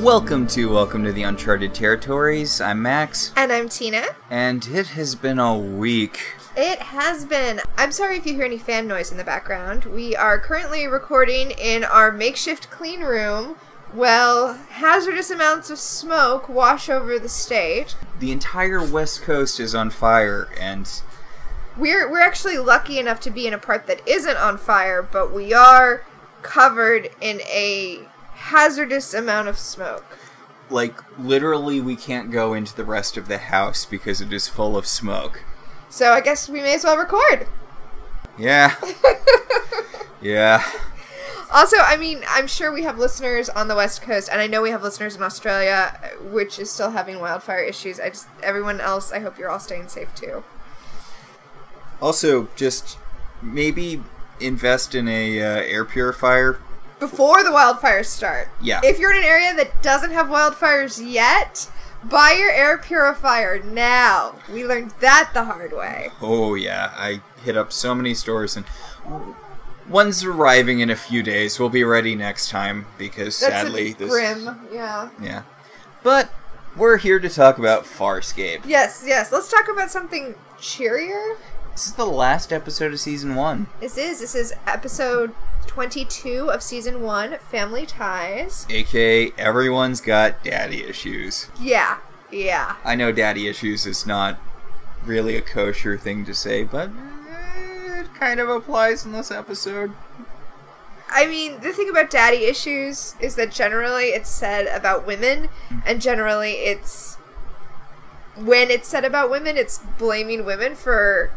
Welcome to Welcome to the Uncharted Territories. I'm Max, And I'm Tina. and it has been a week. It has been. I'm sorry if you hear any fan noise in the background. We are currently recording in our makeshift clean room. Well, hazardous amounts of smoke wash over the state. The entire West Coast is on fire, and We're we're actually lucky enough to be in a part that isn't on fire, but we are covered in a hazardous amount of smoke. like literally, we can't go into the rest of the house because it is full of smoke. So I guess we may as well record. Yeah. yeah. Also, I mean, I'm sure we have listeners on the West Coast, and I know we have listeners in Australia, which is still having wildfire issues. I just, everyone else, I hope you're all staying safe too. Also, just maybe invest in a uh, air purifier. Before the wildfires start. Yeah. If you're in an area that doesn't have wildfires yet, buy your air purifier now. We learned that the hard way. Oh yeah, I hit up so many stores and one's arriving in a few days. We'll be ready next time because That's sadly this grim. Yeah. yeah. But we're here to talk about Farscape. Yes, yes. Let's talk about something cheerier. This is the last episode of season 1, This is this is episode 22 of season 1, Family Ties. aka everyone's got daddy issues. Yeah. Yeah. I know daddy issues is not really a kosher thing to say, but eh, it kind of applies in this episode. I mean, the thing about daddy issues is that generally it's said about women, and generally it's when it's said about women, it's blaming women for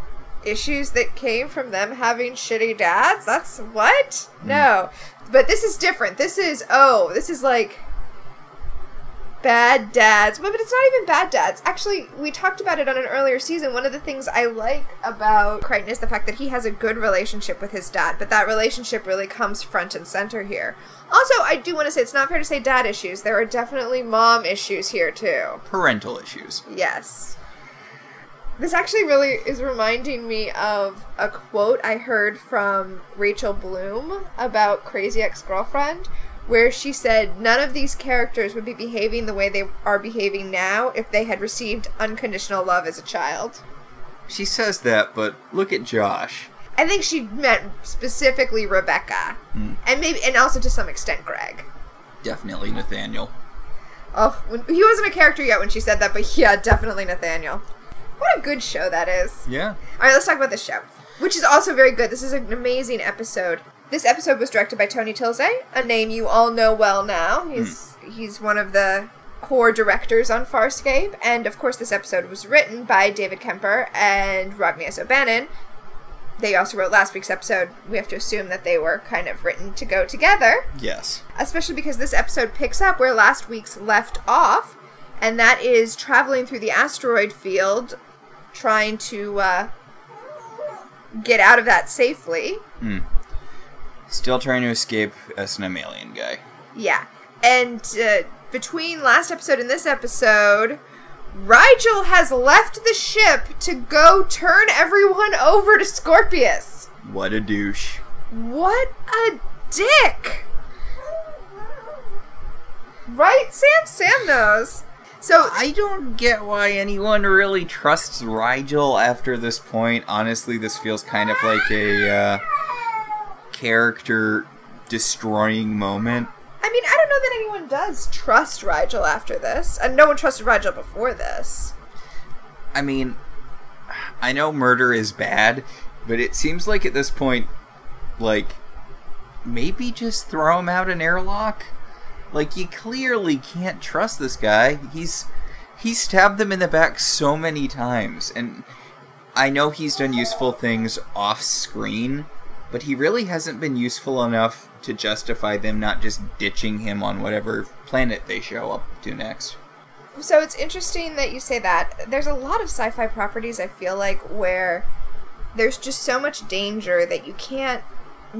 issues that came from them having shitty dads. That's what? Hmm. No. But this is different. This is, oh, this is like bad dads. But it's not even bad dads. Actually, we talked about it on an earlier season. One of the things I like about Crichton is the fact that he has a good relationship with his dad, but that relationship really comes front and center here. Also, I do want to say it's not fair to say dad issues. There are definitely mom issues here too. Parental issues. Yes. This actually really is reminding me of a quote I heard from Rachel Bloom about Crazy Ex Girlfriend, where she said none of these characters would be behaving the way they are behaving now if they had received unconditional love as a child. She says that, but look at Josh. I think she meant specifically Rebecca, hmm. and maybe, and also to some extent Greg. Definitely Nathaniel. Oh, when, he wasn't a character yet when she said that, but yeah, definitely Nathaniel. What a good show that is. Yeah. All right, let's talk about this show, which is also very good. This is an amazing episode. This episode was directed by Tony Tilse, a name you all know well now. Hmm. He's he's one of the core directors on Farscape, and of course, this episode was written by David Kemper and Rockne O'Bannon. They also wrote last week's episode. We have to assume that they were kind of written to go together Yes. especially because this episode picks up where last week's left off, and that is traveling through the asteroid field, trying to uh, get out of that safely. Still trying to escape as an alien guy. Yeah, and uh, between last episode and this episode. Rygel has left the ship to go turn everyone over to Scorpius. What a douche. What a dick! Right, Sam? Sam knows. So I don't get why anyone really trusts Rygel after this point. Honestly, this feels kind of like a uh, character destroying moment. I mean, I don't know that anyone does trust Rygel after this, and no one trusted Rygel before this. I mean, I know murder is bad, but it seems like at this point, like, maybe just throw him out an airlock? Like, you clearly can't trust this guy. He's. He stabbed them in the back so many times, and I know he's done useful things off screen, but he really hasn't been useful enough to justify them not just ditching him on whatever planet they show up to next. So it's interesting that you say that. There's a lot of sci fi properties, I feel like, where there's just so much danger that you can't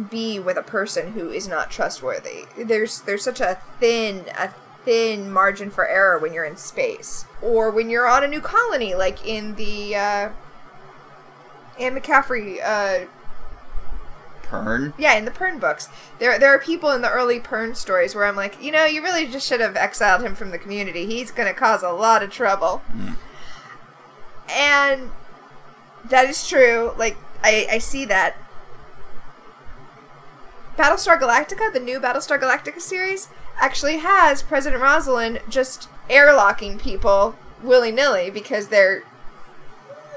be with a person who is not trustworthy. There's there's such a thin a thin margin for error when you're in space or when you're on a new colony like in the uh Anne McCaffrey uh Pern. Yeah, in the Pern books, there there are people in the early Pern stories where I'm like, you know, you really just should have exiled him from the community. He's going to cause a lot of trouble. And that is true. Like I I see that. Battlestar Galactica, the new Battlestar Galactica series, actually has President Roslin just airlocking people willy nilly because they're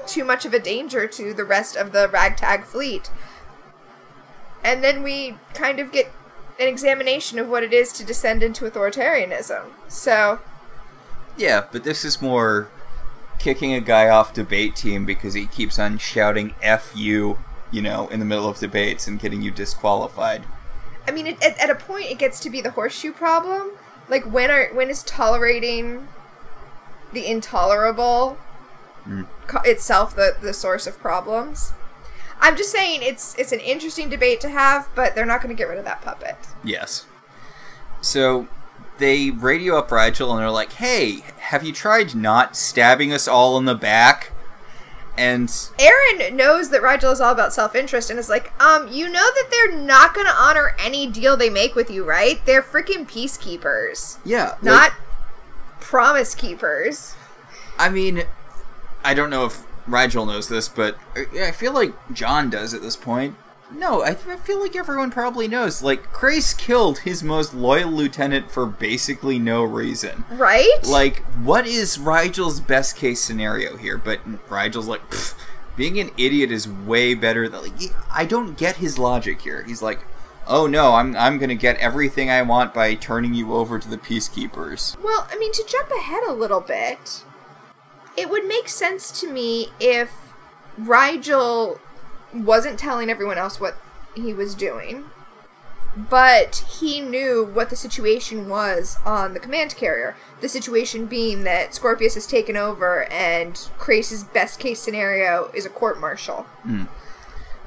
too much of a danger to the rest of the ragtag fleet. And then we kind of get an examination of what it is to descend into authoritarianism. So, Yeah, but this is more kicking a guy off debate team because he keeps on shouting "f you," you know, in the middle of debates and getting you disqualified. I mean, it, at, at a point, it gets to be the horseshoe problem. Like, when are when is tolerating the intolerable mm. co- itself the the source of problems? I'm just saying it's it's an interesting debate to have, but they're not going to get rid of that puppet. Yes. So they radio up Rygel and they're like, "Hey, have you tried not stabbing us all in the back?" And Aeryn knows that Rygel is all about self interest and is like, um, you know that they're not going to honor any deal they make with you, right? They're freaking peacekeepers, yeah, not promise keepers. I mean, I don't know if Rygel knows this, but I I feel like John does at this point. No, I, th- I feel like everyone probably knows. Like, Crais killed his most loyal lieutenant for basically no reason. Right? Like, what is Rygel's best case scenario here? But Rygel's like, being an idiot is way better than. Like, I don't get his logic here. He's like, oh no, I'm I'm gonna get everything I want by turning you over to the peacekeepers. Well, I mean, to jump ahead a little bit, it would make sense to me if Rygel wasn't telling everyone else what he was doing, but he knew what the situation was on the command carrier. The situation being that Scorpius has taken over, and Crais's best case scenario is a court martial. Hmm.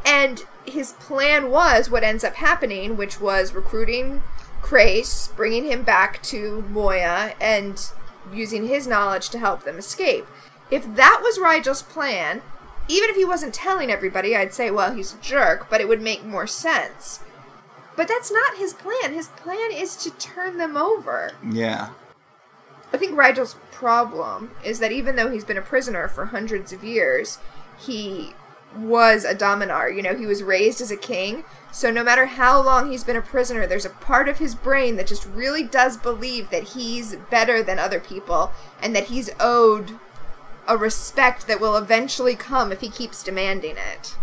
And his plan was what ends up happening, which was recruiting Crais, bringing him back to Moya, and using his knowledge to help them escape. If that was Rygel's plan, even if he wasn't telling everybody, I'd say, well, he's a jerk, but it would make more sense. But that's not his plan. His plan is to turn them over. Yeah. I think Rygel's problem is that even though he's been a prisoner for hundreds of years, he was a dominar. You know, he was raised as a king. So no matter how long he's been a prisoner, there's a part of his brain that just really does believe that he's better than other people and that he's owed a respect that will eventually come if he keeps demanding it.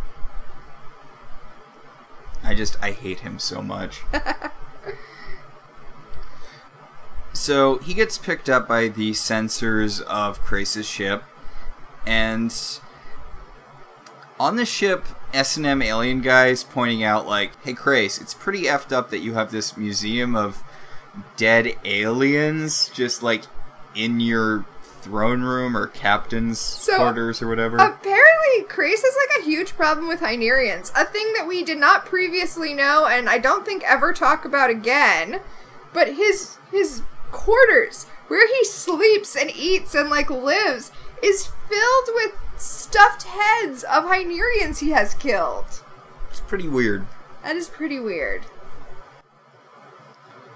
I just I hate him so much. so he gets picked up by the sensors of Crais's ship, and on the ship, S and M alien guys pointing out like, "Hey, Crais, it's pretty effed up that you have this museum of dead aliens just like in your throne room or captain's quarters or whatever." Apparently, Crais has like a huge problem with Hynerians, a thing that we did not previously know, and I don't think ever talk about again. But his his quarters, where he sleeps and eats and like lives, is filled with stuffed heads of Hynerians he has killed. it's pretty weird. That is pretty weird.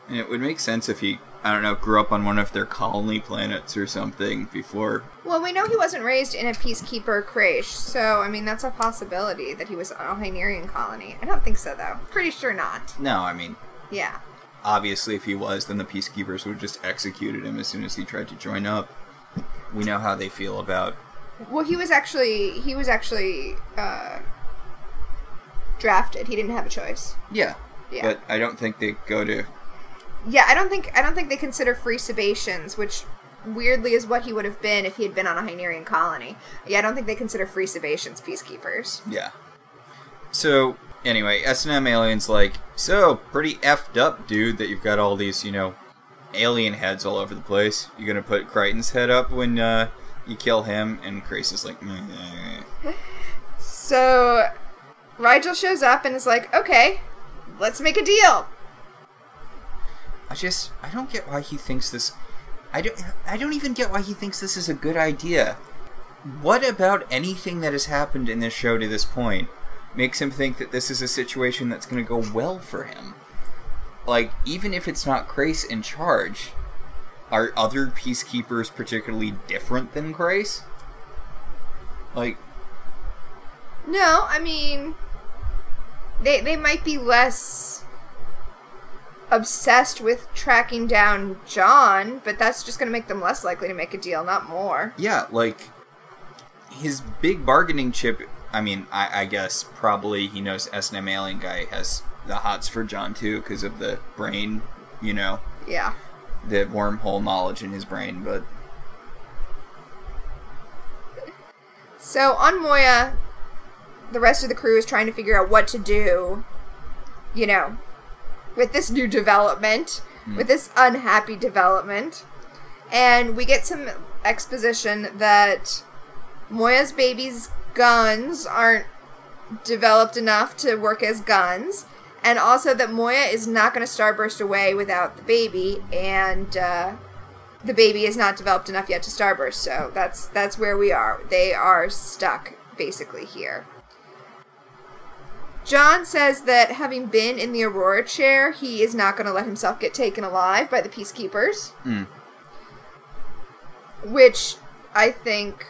And it would make sense if he, I don't know, grew up on one of their colony planets or something before. Well, we know he wasn't raised in a peacekeeper creche, so I mean that's a possibility that he was on a Hynerian colony. I don't think so though. Pretty sure not. No, I mean, Yeah. obviously, if he was, then the peacekeepers would have just executed him as soon as he tried to join up. We know how they feel about. Well, he was actually he was actually uh, drafted. He didn't have a choice. Yeah, Yeah. but I don't think they go to. Yeah, I don't think I don't think they consider free Sebaceans, which weirdly is what he would have been if he had been on a Hynerian colony. Yeah, I don't think they consider free Sebaceans peacekeepers. Yeah. So anyway, S and M aliens like so pretty effed up, dude. That you've got all these, you know, alien heads all over the place. You're gonna put Crichton's head up when uh, you kill him? And Crais is like, "Meh, eh." So Rygel shows up and is like, "Okay, let's make a deal." I just I don't get why he thinks this. I don't I don't even get why he thinks this is a good idea. What about anything that has happened in this show to this point makes him think that this is a situation that's going to go well for him. Like, even if it's not Crais in charge, are other peacekeepers particularly different than Crais? Like, No, I mean, they they might be less obsessed with tracking down John, but that's just going to make them less likely to make a deal, not more. yeah, like his big bargaining chip. I mean, I, I guess probably he knows S&M alien guy has the hots for John too because of the brain, you know, Yeah. the wormhole knowledge in his brain. But So on Moya, the rest of the crew is trying to figure out what to do, you know, with this new development, with this unhappy development. And we get some exposition that Moya's baby's guns aren't developed enough to work as guns. And also that Moya is not going to starburst away without the baby, and uh, the baby is not developed enough yet to starburst. So that's that's where we are. They are stuck basically here. John says that having been in the Aurora chair, he is not going to let himself get taken alive by the peacekeepers. Hmm. Which I think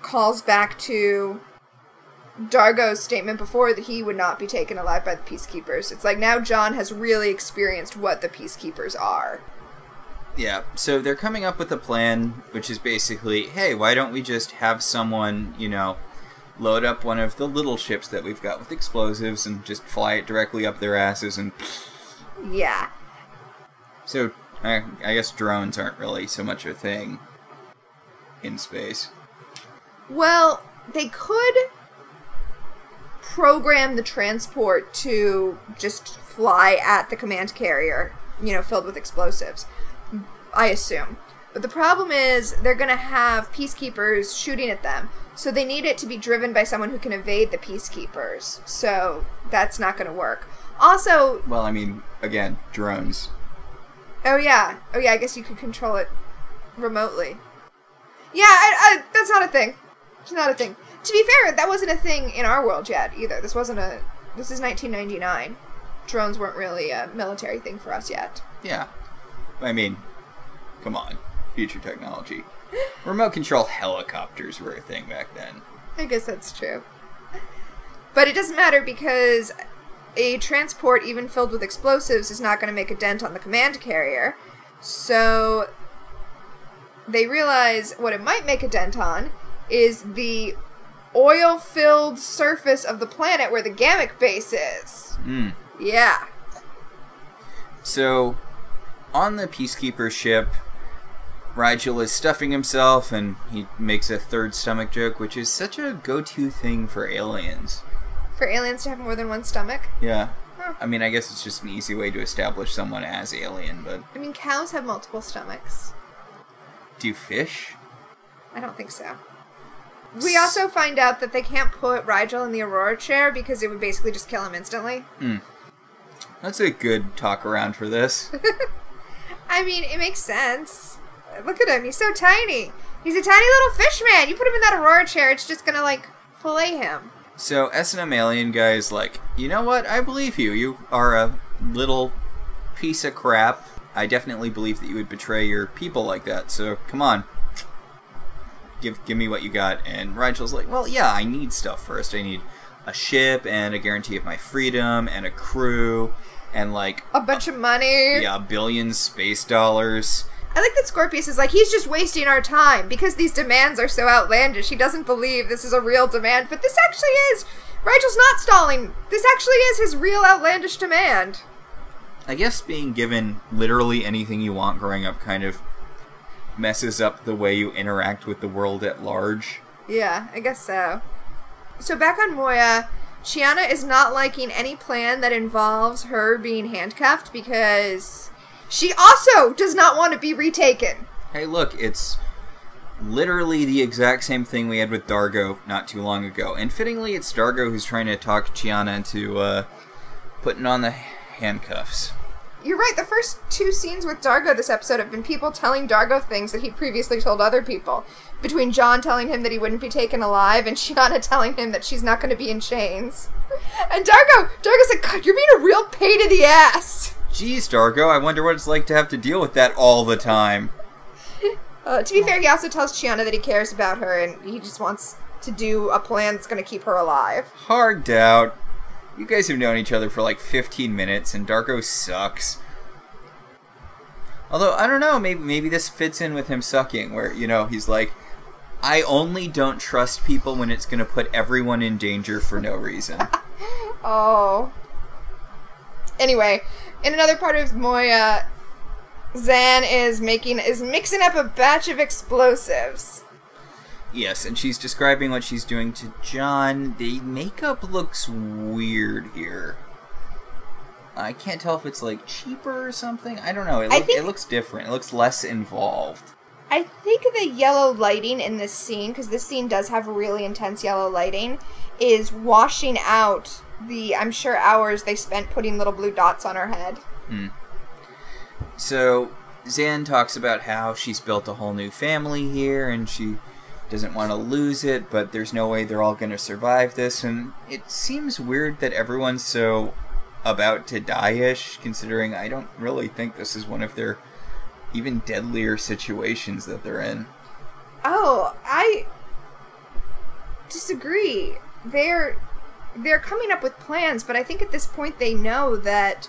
calls back to Dargo's statement before that he would not be taken alive by the peacekeepers. It's like now John has really experienced what the peacekeepers are. Yeah, so they're coming up with a plan, which is basically, hey, why don't we just have someone, you know, load up one of the little ships that we've got with explosives and just fly it directly up their asses and. Yeah. So, I, I guess drones aren't really so much a thing in space. Well, they could program the transport to just fly at the command carrier, you know, filled with explosives. I assume. But the problem is they're going to have peacekeepers shooting at them. So they need it to be driven by someone who can evade the peacekeepers. So that's not going to work. Also, Well, I mean, again, drones. Oh yeah. Oh yeah. I guess you could control it remotely. Yeah, I, I, that's not a thing. It's not a thing. To be fair, that wasn't a thing in our world yet either. This wasn't a. This is 1999. Drones weren't really a military thing for us yet. Yeah. I mean, come on. Future technology. Remote control helicopters were a thing back then. I guess that's true. But it doesn't matter because a transport, even filled with explosives, is not going to make a dent on the command carrier. So they realize what it might make a dent on is the oil filled surface of the planet where the Gammak base is. Hmm. Yeah. So, on the Peacekeeper ship, Rygel is stuffing himself and he makes a third stomach joke, which is such a go to thing for aliens. For aliens to have more than one stomach. Yeah. Huh. I mean, I guess it's just an easy way to establish someone as alien, but I mean, cows have multiple stomachs. do fish? I don't think so. We also find out that they can't put Rygel in the Aurora chair because it would basically just kill him instantly. Hmm. That's a good talk around for this. I mean, it makes sense. Look at him, he's so tiny. He's a tiny little fish man. You put him in that Aurora chair, it's just gonna, like, fillet him. So S&M alien guy is like, you know what? I believe you. You are a little piece of crap. I definitely believe that you would betray your people like that. So come on, give give me what you got. And Rygel's like, well, yeah, I need stuff first. I need a ship and a guarantee of my freedom and a crew and like A bunch of money. yeah, a billion space dollars. I like that Scorpius is like, he's just wasting our time because these demands are so outlandish. He doesn't believe this is a real demand, but this actually is. Rygel's not stalling. This actually is his real outlandish demand. I guess being given literally anything you want growing up kind of messes up the way you interact with the world at large. Yeah, I guess so. So back on Moya, Chiana is not liking any plan that involves her being handcuffed because she also does not want to be retaken. Hey, look, it's literally the exact same thing we had with Dargo not too long ago. And fittingly, it's Dargo who's trying to talk Chiana into uh, putting on the handcuffs. you're right. The first two scenes with Dargo this episode have been people telling Dargo things that he previously told other people. Between John telling him that he wouldn't be taken alive and Chiana telling him that she's not going to be in chains. And Dargo, Dargo said, God, you're being a real pain in the ass. Geez, Dargo, I wonder what it's like to have to deal with that all the time. Uh, to be fair, he also tells Chiana that he cares about her and he just wants to do a plan that's going to keep her alive. Hard doubt. You guys have known each other for like 15 minutes, and Dargo sucks. Although I don't know, maybe maybe this fits in with him sucking, where you know he's like, I only don't trust people when it's going to put everyone in danger for no reason. Oh. Anyway, in another part of Moya, Zhaan is making is mixing up a batch of explosives. yes, and she's describing what she's doing to John. The makeup looks weird here. I can't tell if it's like cheaper or something. I don't know. It, look, think- it looks different. It looks less involved. I think the yellow lighting in this scene, because this scene does have really intense yellow lighting, is washing out the, I'm sure, hours they spent putting little blue dots on her head. Hmm. So Zhaan talks about how she's built a whole new family here and she doesn't want to lose it, but there's no way they're all going to survive this. And it seems weird that everyone's so about to die-ish, considering I don't really think this is one of their even deadlier situations that they're in. Oh, I disagree. They're they're coming up with plans, but I think at this point they know that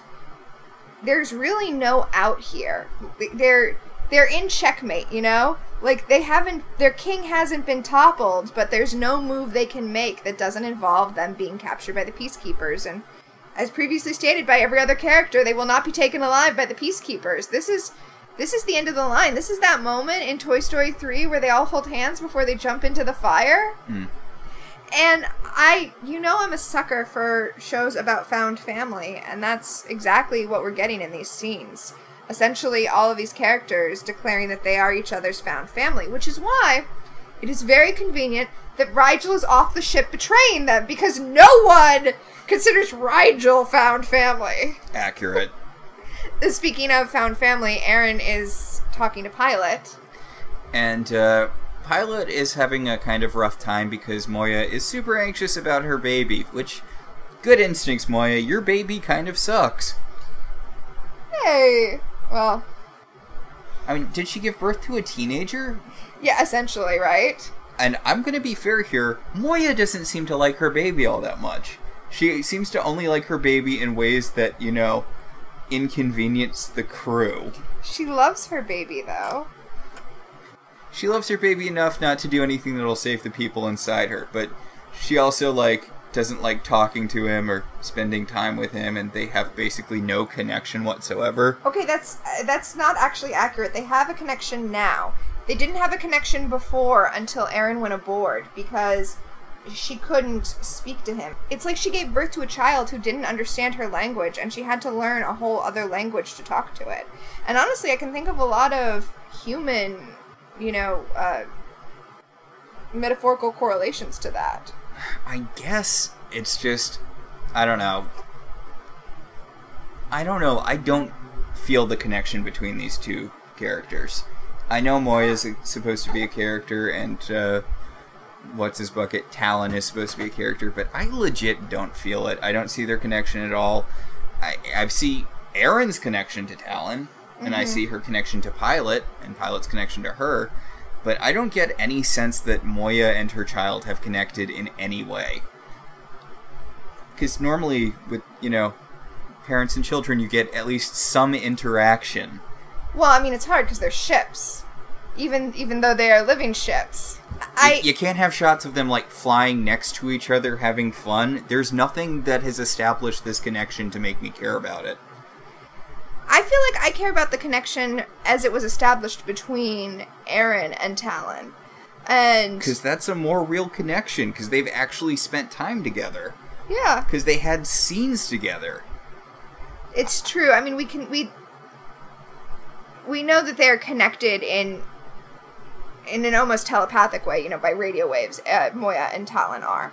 there's really no out here. They're they're in checkmate, you know? Like they haven't their king hasn't been toppled, but there's no move they can make that doesn't involve them being captured by the peacekeepers and as previously stated by every other character, they will not be taken alive by the peacekeepers. This is this is the end of the line. This is that moment in Toy Story 3 where they all hold hands before they jump into the fire. Hmm. And I, you know, I'm a sucker for shows about found family, and that's exactly what we're getting in these scenes. Essentially, all of these characters declaring that they are each other's found family, which is why it is very convenient that Rygel is off the ship betraying them because no one considers Rygel found family. Accurate. Speaking of found family, Aeryn is talking to Pilot. And uh, Pilot is having a kind of rough time because Moya is super anxious about her baby, which, good instincts, Moya. Your baby kind of sucks. Hey! Well, I mean, did she give birth to a teenager? yeah, essentially, right? And I'm gonna be fair here, Moya doesn't seem to like her baby all that much. She seems to only like her baby in ways that, you know, inconvenience the crew. She loves her baby, though. She loves her baby enough not to do anything that'll save the people inside her, but she also, like, doesn't like talking to him or spending time with him, and they have basically no connection whatsoever. Okay, that's uh, that's not actually accurate. They have a connection now. They didn't have a connection before until Aeryn went aboard because she couldn't speak to him. It's like she gave birth to a child who didn't understand her language and she had to learn a whole other language to talk to it. And honestly, I can think of a lot of human, you know, uh, metaphorical correlations to that. I guess it's just I don't know. I don't know. I don't feel the connection between these two characters. I know Moya is supposed to be a character, and uh, what's his bucket? Talyn is supposed to be a character, but I legit don't feel it. I don't see their connection at all. I I see Aeryn's connection to Talyn, and I see mm-hmm. her connection to Pilot, and Pilot's connection to her. But I don't get any sense that Moya and her child have connected in any way. Because normally, with, you know, parents and children, you get at least some interaction. Well, I mean, it's hard because they're ships, even even though they are living ships. I you can't have shots of them, like, flying next to each other having fun. There's nothing that has established this connection to make me care about it. I feel like I care about the connection as it was established between Aeryn and Talyn. And Because that's a more real connection, because they've actually spent time together. yeah, Because they had scenes together. it's true. I mean, we can we we know that they are connected in in an almost telepathic way, you know, by radio waves. Uh, Moya and Talyn are.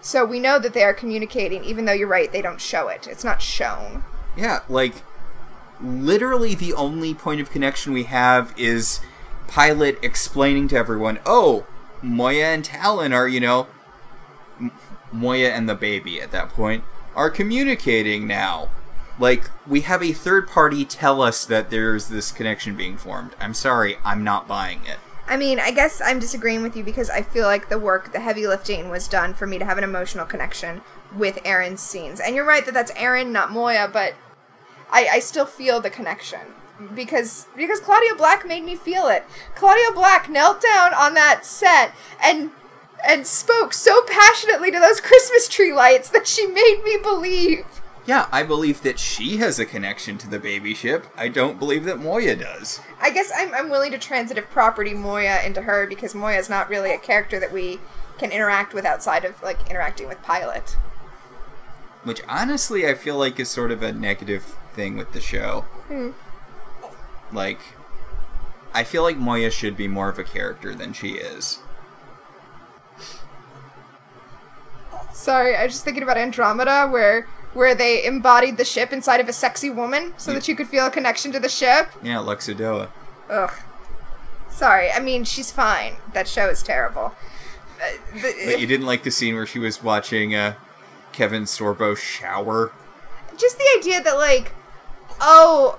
So we know that they are communicating, even though you're right, they don't show it. It's not shown. Yeah, like literally the only point of connection we have is Pilot explaining to everyone, "Oh, Moya and Talyn are, you know, M- Moya and the baby at that point are communicating now." Like we have a third party tell us that there's this connection being formed. I'm sorry, I'm not buying it. I mean, I guess I'm disagreeing with you because I feel like the work, the heavy lifting, was done for me to have an emotional connection with Aeryn's scenes. And you're right that that's Aeryn, not Moya, but I, I still feel the connection because because Claudia Black made me feel it. Claudia Black knelt down on that set and and spoke so passionately to those Christmas tree lights that she made me believe. Yeah, I believe that she has a connection to the baby ship. I don't believe that Moya does. I guess I'm, I'm willing to transitive property Moya into her because Moya is not really a character that we can interact with outside of like interacting with Pilot. Which honestly I feel like is sort of a negative thing with the show. Hmm. Like I feel like Moya should be more of a character than she is. Sorry, I was just thinking about Andromeda, where where they embodied the ship inside of a sexy woman, so that you could feel a connection to the ship. Yeah, Lexa Doig. Ugh. Sorry, I mean she's fine. That show is terrible. Uh, the- But you didn't like the scene where she was watching uh, Kevin Sorbo shower. just the idea that like, oh,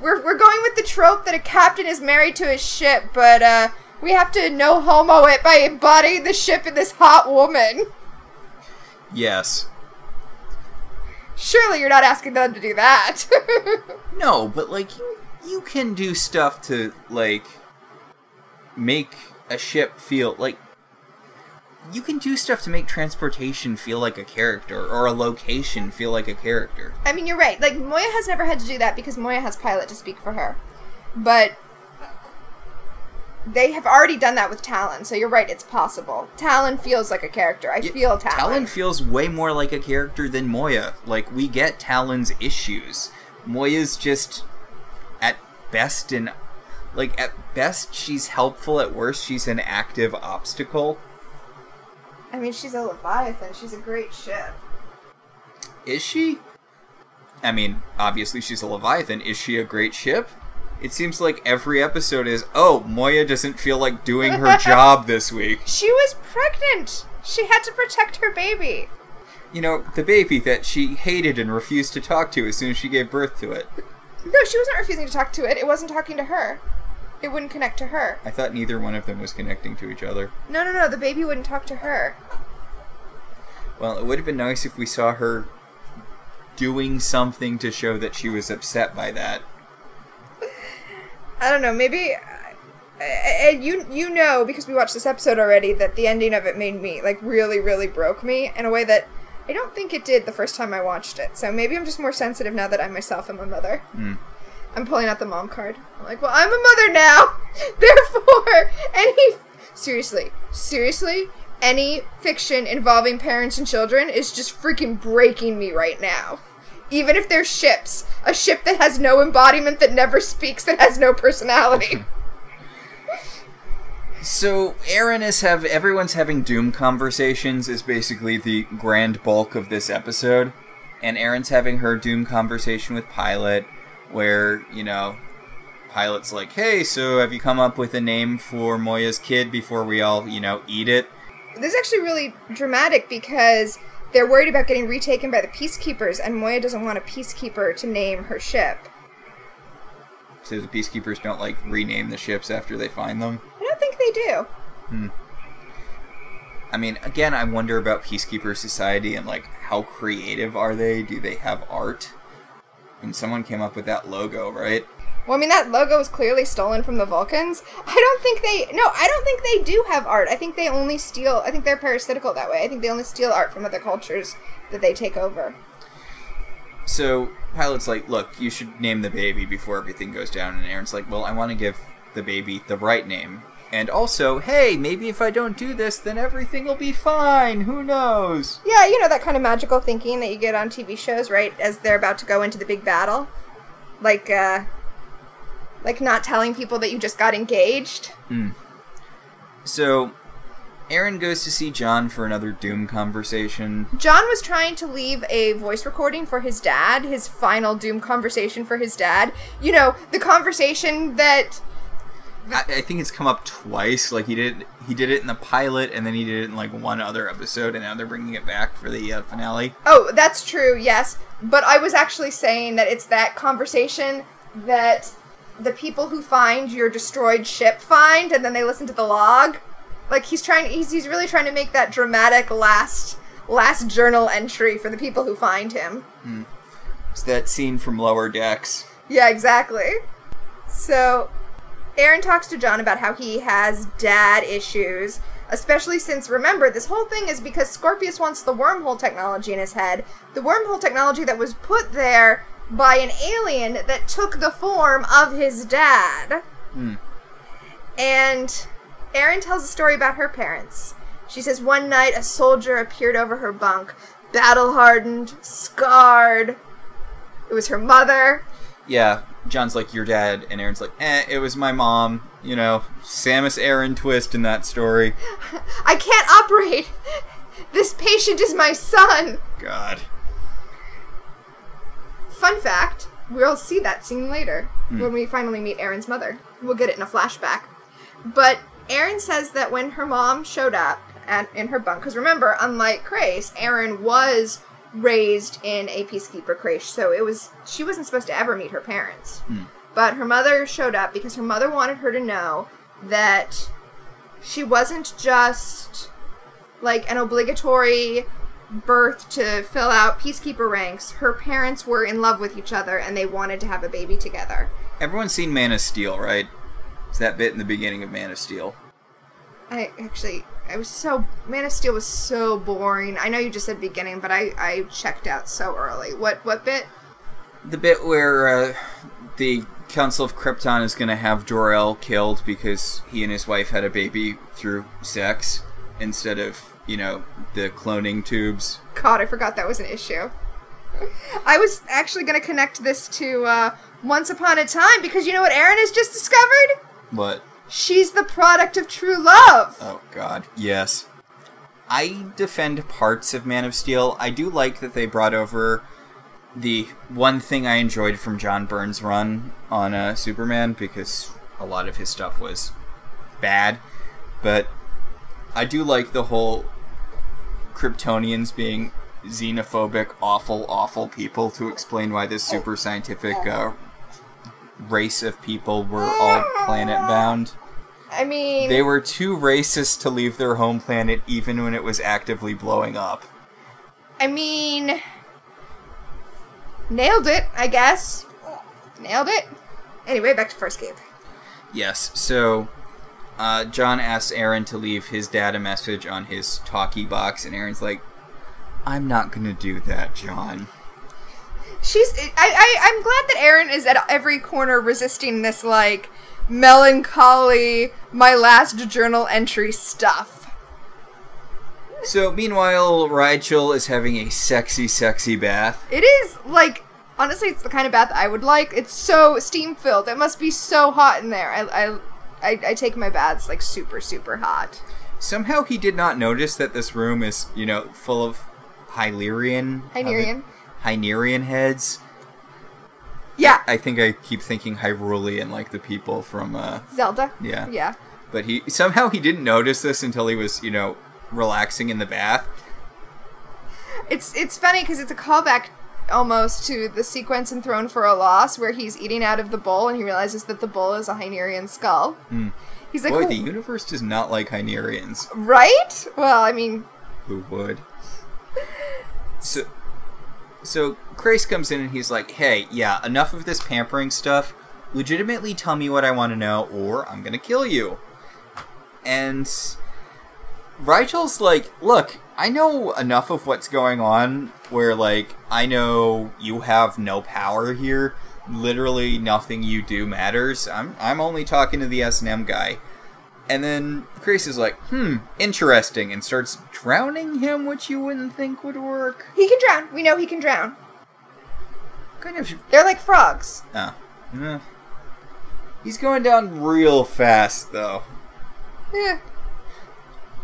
we're we're going with the trope that a captain is married to his ship, but uh, we have to no homo it by embodying the ship in this hot woman. Yes. Surely you're not asking them to do that. No, but like you, you can do stuff to like make a ship feel like you can do stuff to make transportation feel like a character or a location feel like a character. I mean, you're right. Like Moya has never had to do that because Moya has Pilot to speak for her, but they have already done that with Talyn. So you're right. It's possible. Talyn feels like a character. I Yeah, feel Talyn. Talyn feels way more like a character than Moya. Like we get Talyn's issues. Moya's just at best an like at best she's helpful at worst she's an active obstacle. I mean, she's a Leviathan. She's a great ship. Is she? I mean, obviously she's a Leviathan. Is she a great ship? It seems like every episode is, oh, Moya doesn't feel like doing her job this week. She was pregnant. She had to protect her baby. You know, the baby that she hated and refused to talk to as soon as she gave birth to it. No, she wasn't refusing to talk to it. It wasn't talking to her. It wouldn't connect to her. I thought neither one of them was connecting to each other. No, no, no. The baby wouldn't talk to her. Well, it would have been nice if we saw her doing something to show that she was upset by that. I don't know. Maybe. And you you know because we watched this episode already that the ending of it made me like really really broke me in a way that I don't think it did the first time I watched it. So maybe I'm just more sensitive now that I myself am a mother. Mm. I'm pulling out the mom card. I'm like, well, I'm a mother now. Therefore, any seriously, seriously, any fiction involving parents and children is just freaking breaking me right now. Even if they're ships, a ship that has no embodiment, that never speaks, that has no personality. So Aeryn is have everyone's having Doom conversations is basically the grand bulk of this episode, and Aeryn's having her Doom conversation with Pilot, where you know, Pilot's like, "Hey, so have you come up with a name for Moya's kid before we all you know eat it?" this is actually really dramatic because they're worried about getting retaken by the peacekeepers, and Moya doesn't want a peacekeeper to name her ship. So the peacekeepers don't like rename the ships after they find them. I don't think they do. hmm I mean, again, I wonder about Peacekeeper Society and like how creative are they? Do they have art? And someone came up with that logo, right? Well, I mean, that logo is clearly stolen from the Vulcans. I don't think they. No, I don't think they do have art. I think they only steal. I think they're parasitical that way. I think they only steal art from other cultures that they take over. So Pilot's like, look, you should name the baby before everything goes down. And Aeryn's like, well, I want to give the baby the right name. And also, hey, maybe if I don't do this, then everything will be fine. Who knows? Yeah, you know that kind of magical thinking that you get on TV shows, right? As they're about to go into the big battle, like, uh, like not telling people that you just got engaged. So Aeryn goes to see John for another Doom conversation. John was trying to leave a voice recording for his dad, his final Doom conversation for his dad. You know, the conversation that I, I think it's come up twice. Like he did, he did it in the pilot, and then he did it in like one other episode, and now they're bringing it back for the uh, finale. Oh, that's true, yes. But I was actually saying that it's that conversation that the people who find your destroyed ship find, and then they listen to the log. Like he's trying, he's he's really trying to make that dramatic last last journal entry for the people who find him. It's that scene from Lower Decks. Yeah, exactly. So, Aeryn talks to John about how he has dad issues, especially since, remember, this whole thing is because Scorpius wants the wormhole technology in his head. The wormhole technology that was put there by an alien that took the form of his dad. Hmm. And Aeryn tells a story about her parents. She says one night a soldier appeared over her bunk, battle hardened, scarred. It was her mother. Yeah, John's like your dad, and Aeryn's like, eh, it was my mom. You know, Samus Aran twist in that story. I can't operate. This patient is my son. God. Fun fact we'll see that scene later when we finally meet Aeryn's mother. We'll get it in a flashback. But Aeryn says that when her mom showed up at, in her bunk, because remember, unlike Crais, Aeryn was raised in a peacekeeper creche, so it was she wasn't supposed to ever meet her parents. Hmm. But her mother showed up because her mother wanted her to know that she wasn't just like an obligatory birth to fill out peacekeeper ranks. Her parents were in love with each other and they wanted to have a baby together. Everyone's seen Man of Steel, right? It's that bit in the beginning of Man of Steel. I actually, I was so Man of Steel was so boring. I know you just said beginning, but I I checked out so early. What what bit? The bit where uh, the Council of Krypton is going to have Jor-El killed because he and his wife had a baby through sex instead of, you know, the cloning tubes. God, I forgot that was an issue. I was actually going to connect this to uh, Once Upon a Time because you know what Aaron has just discovered? But, She's the product of true love. oh god, yes. I defend parts of Man of Steel. I do like that they brought over the one thing I enjoyed from John Byrne's run on uh, Superman because a lot of his stuff was bad, but I do like the whole Kryptonians being xenophobic, awful, awful people to explain why this super scientific uh, race of people were all planet bound. I mean, They were too racist to leave their home planet even when it was actively blowing up. I mean, nailed it, I guess. Nailed it. Anyway, back to Farscape. Yes, so uh, John asks Aeryn to leave his dad a message on his talkie box, and Aeryn's like, I'm not gonna do that, John. She's. I, I. I'm glad that Aeryn is at every corner resisting this like melancholy, my last journal entry stuff. So, meanwhile, Rygel is having a sexy, sexy bath. It is like honestly, it's the kind of bath I would like. It's so steam filled. It must be so hot in there. I. I I, I take my baths like super super hot. Somehow he did not notice that this room is, you know, full of Hylian. Hynerian. Hynerian heads. Yeah, I think I keep thinking Hyrulean, like the people from, uh, Zelda. Yeah. Yeah. but he somehow he didn't notice this until he was, you know, relaxing in the bath. It's it's funny because it's a callback almost to the sequence in Throne for a Loss where he's eating out of the bowl and he realizes that the bowl is a Hynerian skull. He's like, Boy, "Wh- the universe does not like Hynerians. right? Well, I mean, Who would? So, so Crais comes in and he's like, "Hey, yeah, enough of this pampering stuff. Legitimately, tell me what I want to know, or I'm gonna kill you." And Rygel's like, "Look, I know enough of what's going on. Where like I know you have no power here. Literally, nothing you do matters. I'm I'm only talking to the S and M guy." And then is like, hmm, interesting, and starts drowning him, which you wouldn't think would work. he can drown. We know he can drown. Kind of. They're like frogs. Oh. eh. He's going down real fast, though. Yeah.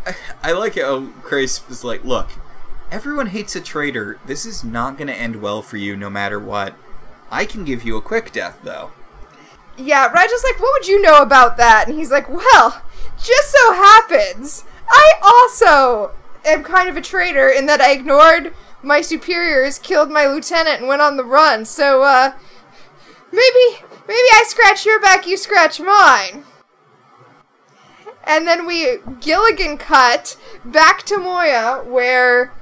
I, I like how Crais is like, look, everyone hates a traitor. This is not going to end well for you no matter what. I can give you a quick death, though. Yeah, Rygel's like, what would you know about that? And he's like, well, just so happens, I also am kind of a traitor in that I ignored my superiors, killed my lieutenant, and went on the run. So, uh, maybe, maybe I scratch your back, you scratch mine. And then we Gilligan cut back to Moya, where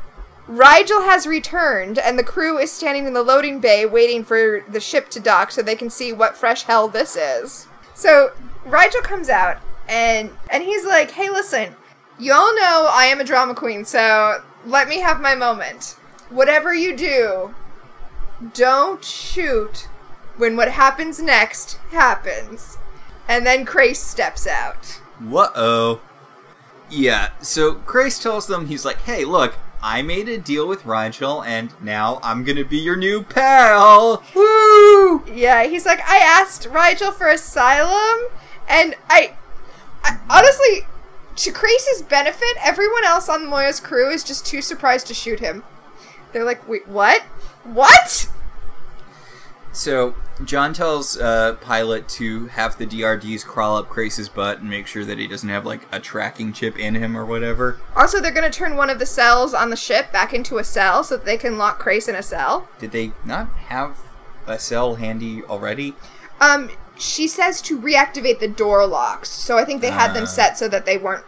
Rygel has returned, and the crew is standing in the loading bay waiting for the ship to dock so they can see what fresh hell this is. So Rygel comes out, and and he's like, "Hey, listen, you all know I am a drama queen, so let me have my moment. Whatever you do, don't shoot when what happens next happens." And then Crais steps out. Whoa. oh. Yeah, so Crais tells them, he's like, hey, look, I made a deal with Rygel, and now I'm gonna be your new pal! Woo! Yeah, he's like, I asked Rygel for asylum, and I, I honestly, to Crais's benefit, everyone else on Moya's crew is just too surprised to shoot him. They're like, wait, what? What? So, John tells uh, Pilot to have the DRDs crawl up Crais's butt and make sure that he doesn't have, like, a tracking chip in him or whatever. Also, they're gonna turn one of the cells on the ship back into a cell so that they can lock Crais in a cell. Did they not have a cell handy already? Um, she says to reactivate the door locks, so I think they had them Ah. set so that they weren't,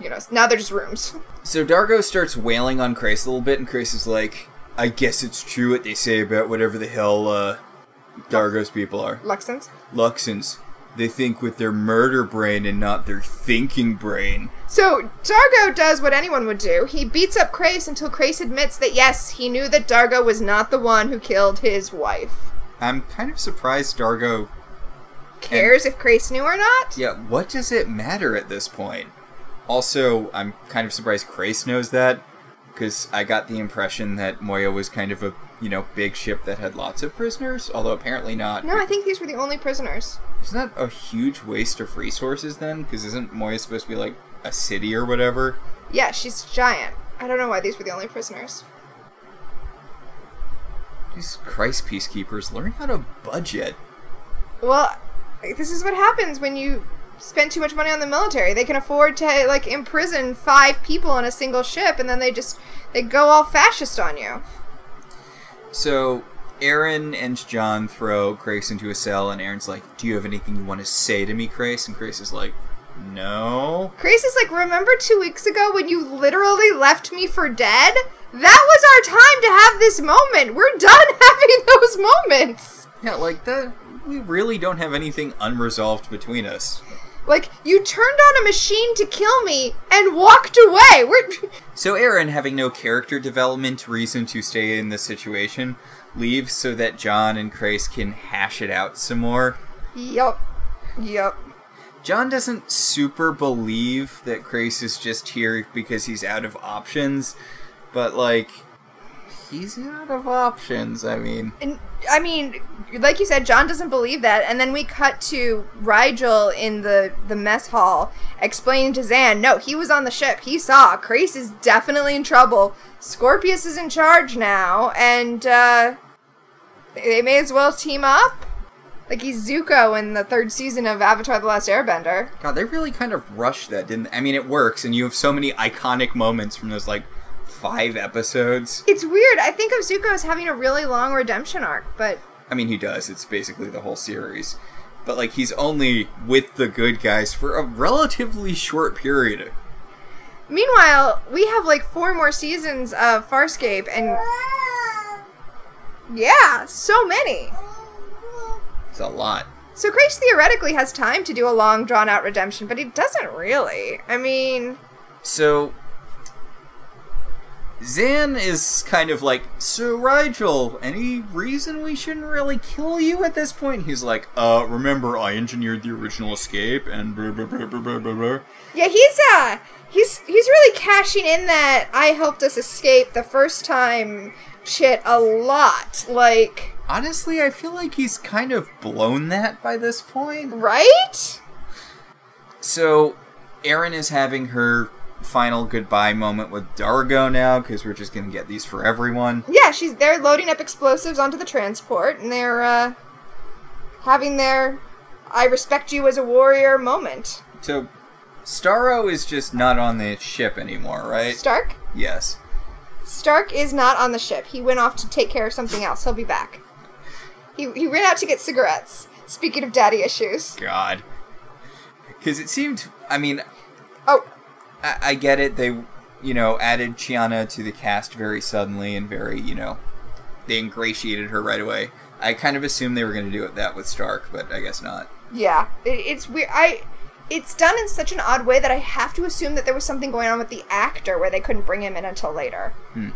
you know, now they're just rooms. So Dargo starts wailing on Crais a little bit, and Crais is like, I guess it's true what they say about whatever the hell uh, Dargo's people are. Luxans. Luxans. They think with their murder brain and not their thinking brain. So Dargo does what anyone would do. He beats up Crais until Crais admits that yes, he knew that Dargo was not the one who killed his wife. I'm kind of surprised Dargo. Cares if Crais knew or not? Yeah, what does it matter at this point? Also, I'm kind of surprised Crais knows that, because I got the impression that Moya was kind of a, you know, big ship that had lots of prisoners, although apparently not. No, I think these were the only prisoners. Isn't that a huge waste of resources then? Because isn't Moya supposed to be like a city or whatever? Yeah, she's giant. I don't know why these were the only prisoners. These Christ peacekeepers learn how to budget. Well, this is what happens when you spend too much money on the military. They can afford to like imprison five people on a single ship, and then they just they go all fascist on you. So Aeryn and John throw Crais into a cell, and Aeryn's like, "Do you have anything you want to say to me, Crais?" And Crais is like, "No." Crais is like, remember two weeks ago when you literally left me for dead? That was our time to have this moment. We're done having those moments. Yeah, like that. We really don't have anything unresolved between us. Like, you turned on a machine to kill me and walked away. We're. So Aeryn, having no character development reason to stay in this situation, leaves so that John and Crais can hash it out some more. Yup. Yup. John doesn't super believe that Crais is just here because he's out of options, but like he's out of options. I mean, And I mean, like you said, John doesn't believe that, and then we cut to Rygel in the the mess hall explaining to Zhaan, no, he was on the ship. He saw Crais is definitely in trouble. Scorpius is in charge now, and uh, they may as well team up. Like he's Zuko in the third season of Avatar: The Last Airbender. God, they really kind of rushed that, didn't? I mean, it works, and you have so many iconic moments from those like five episodes. It's weird. I think of Zuko as having a really long redemption arc, but I mean, he does. It's basically the whole series. But, like, he's only with the good guys for a relatively short period. meanwhile, we have like four more seasons of Farscape, and yeah, so many. It's a lot. So Crais theoretically has time to do a long, drawn out redemption, but he doesn't really. I mean, So, Zhaan is kind of like, So, Rygel, any reason we shouldn't really kill you at this point? He's like, Uh, remember, I engineered the original escape, and blah, blah, blah, blah, blah, blah, blah. yeah, he's uh, he's he's really cashing in that I helped us escape the first time shit a lot. Like, Honestly, I feel like he's kind of blown that by this point. right? So, Aeryn is having her final goodbye moment with Dargo now because we're just gonna get these for everyone. Yeah, she's they're loading up explosives onto the transport and they're uh, having their "I respect you as a warrior" moment. So, Starro is just not on the ship anymore, right? Stark. yes. Stark is not on the ship. He went off to take care of something else. He'll be back. He, he ran out to get cigarettes. Speaking of daddy issues. God. Because it seemed. I mean, Oh, I, I get it. They, you know, added Chiana to the cast very suddenly and very, you know, they ingratiated her right away. I kind of assumed they were going to do it that with Stark, but I guess not. yeah. It, it's weird. I. It's done in such an odd way that I have to assume that there was something going on with the actor where they couldn't bring him in until later. Hmm.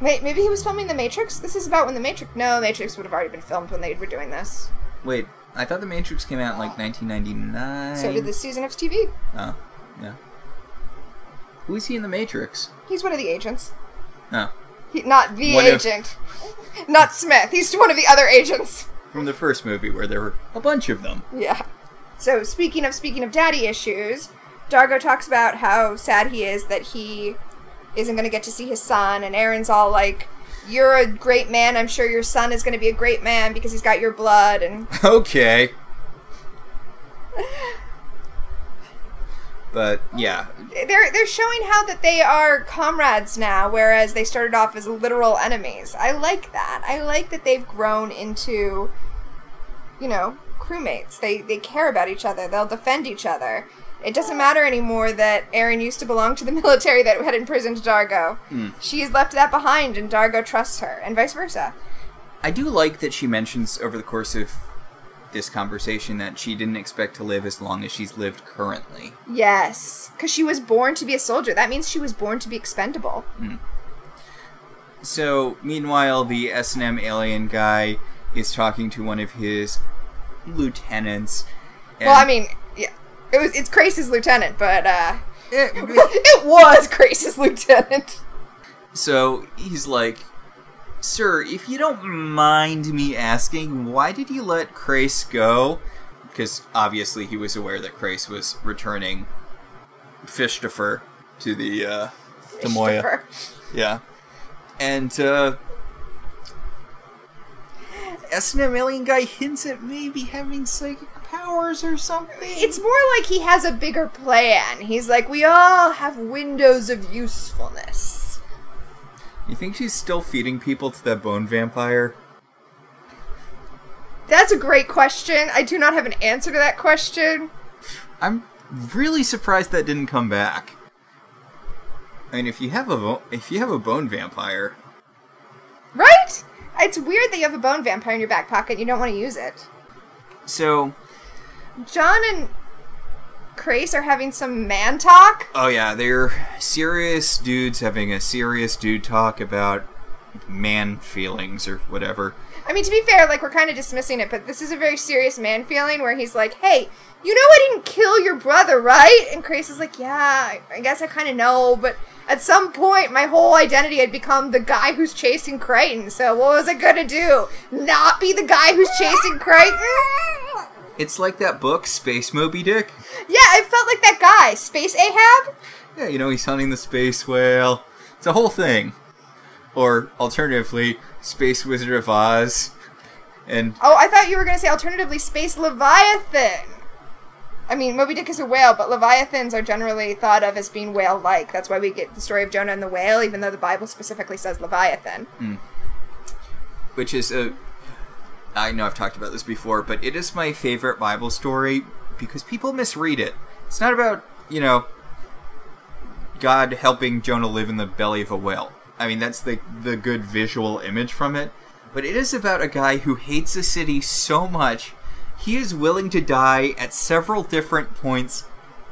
Wait, maybe he was filming The Matrix? This is about when The Matrix. No, Matrix would have already been filmed when they were doing this. Wait, I thought The Matrix came out in like 1999. So did this season of TV. Oh, yeah. Who is he in The Matrix? He's one of the agents. Oh, He, not the agent. not Smith. He's one of the other agents. from the first movie where there were a bunch of them. Yeah. So speaking of speaking of daddy issues, Dargo talks about how sad he is that he isn't going to get to see his son, and Aeryn's all like, "You're a great man. I'm sure your son is going to be a great man because he's got your blood." And Okay. But yeah, they're they're showing how that they are comrades now, whereas they started off as literal enemies. I like that. I like that they've grown into, you know, crewmates. They they care about each other. They'll defend each other. It doesn't matter anymore that Aeryn used to belong to the military that had imprisoned Dargo. Hmm. She's left that behind, and Dargo trusts her, and vice versa. I do like that she mentions over the course of this conversation that she didn't expect to live as long as she's lived currently. Yes, because she was born to be a soldier. That means she was born to be expendable. Hmm. So, meanwhile, the S&M alien guy is talking to one of his lieutenants. Well, I mean, it was it's Crais's lieutenant, but uh, Eh, it was Crais's lieutenant. So he's like, Sir, if you don't mind me asking, why did you let Crais go? Because obviously he was aware that Crais was returning Fishtifer to the, uh, to Moya. Yeah. And, uh, S&M alien guy hints at maybe having psychic powers or something. It's more like he has a bigger plan. He's like, we all have windows of usefulness. You think she's still feeding people to that bone vampire? That's a great question. I do not have an answer to that question. I'm really surprised that didn't come back. I mean, if you have a vo- if you have a bone vampire, Right? It's weird that you have a bone vampire in your back pocket and you don't want to use it. so John and Crais are having some man talk. oh yeah, they're serious dudes having a serious dude talk about man feelings or whatever. I mean, to be fair, like, we're kind of dismissing it, but this is a very serious man feeling where he's like, hey, you know I didn't kill your brother, right? And Crais is like, yeah, I- I guess I kind of know, but at some point, my whole identity had become the guy who's chasing Crichton, so what was I gonna do? Not be the guy who's chasing Crichton? It's like that book, Space Moby Dick. Yeah, I felt like that guy, Space Ahab. Yeah, you know he's hunting the space whale. It's a whole thing. Or alternatively, Space Wizard of Oz. And Oh, I thought you were gonna say alternatively Space Leviathan. I mean, Moby Dick is a whale, but Leviathans are generally thought of as being whale like. That's why we get the story of Jonah and the whale, even though the Bible specifically says Leviathan. Hmm. which is a I know I've talked about this before, but it is my favorite Bible story because people misread it. It's not about, you know, God helping Jonah live in the belly of a whale. I mean, that's the the good visual image from it, but it is about a guy who hates a city so much he is willing to die at several different points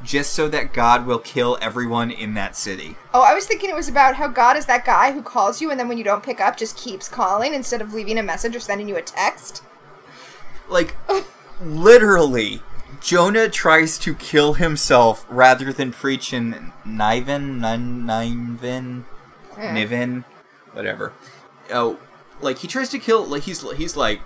just so that God will kill everyone in that city. Oh, I was thinking it was about how God is that guy who calls you and then when you don't pick up, just keeps calling instead of leaving a message or sending you a text. Like, literally, Jonah tries to kill himself rather than preach in Niven, Niven, Eh. Niven, whatever. Oh, like he tries to kill. Like he's he's like,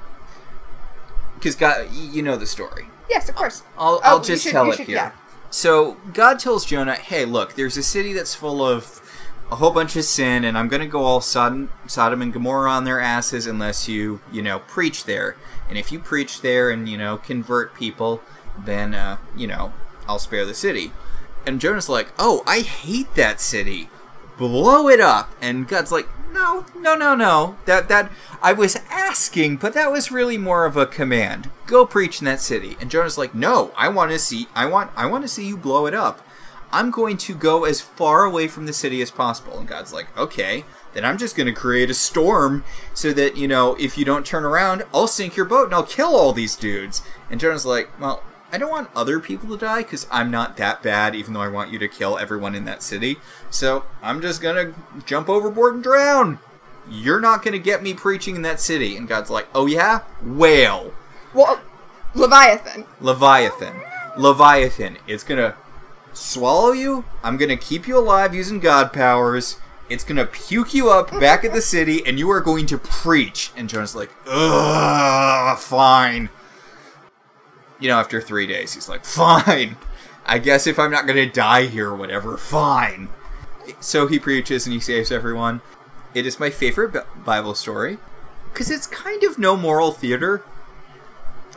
because God, you know the story. Yes, of course. I'll Oh, I'll you just should- tell it should- here. yeah. So God tells Jonah, "Hey, look, there's a city that's full of a whole bunch of sin, and I'm gonna go all Sodom, Sodom and Gomorrah on their asses unless you, you know, preach there. And if you preach there and you know convert people, then uh, you know I'll spare the city." And Jonah's like, "Oh, I hate that city. Blow it up." And God's like, "No, no, no, no. That that I was asking, but that was really more of a command. Go preach in that city." And Jonah's like, "No, I want to see I want I want to see you blow it up. I'm going to go as far away from the city as possible." And God's like, "Okay, then I'm just going to create a storm so that, you know, if you don't turn around, I'll sink your boat and I'll kill all these dudes." And Jonah's like, "Well, I don't want other people to die because I'm not that bad, even though I want you to kill everyone in that city. So I'm just gonna jump overboard and drown. You're not gonna get me preaching in that city. And God's like, oh yeah? Whale. Well, Leviathan. Leviathan. Leviathan. It's gonna swallow you. I'm gonna keep you alive using God powers. It's gonna puke you up back at the city, and you are going to preach. And Jonah's like, ugh, fine you know, after three days, he's like, fine. I guess if I'm not going to die here or whatever, fine. So he preaches and he saves everyone. It is my favorite Bible story because it's kind of no moral theater.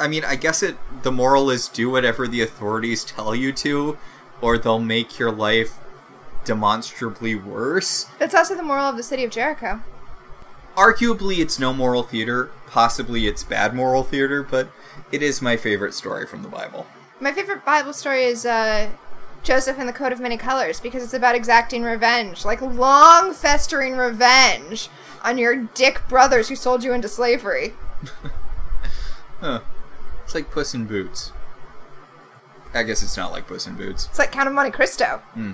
I mean, I guess it the moral is do whatever the authorities tell you to, or they'll make your life demonstrably worse. That's also the moral of the city of Jericho. Arguably, it's no moral theater. Possibly, it's bad moral theater, but it is my favorite story from the Bible. My favorite Bible story is uh, Joseph and the Coat of Many Colors because it's about exacting revenge, like long festering revenge on your dick brothers who sold you into slavery. huh. It's like Puss in Boots. I guess it's not like Puss in Boots. It's like Count of Monte Cristo. Hmm.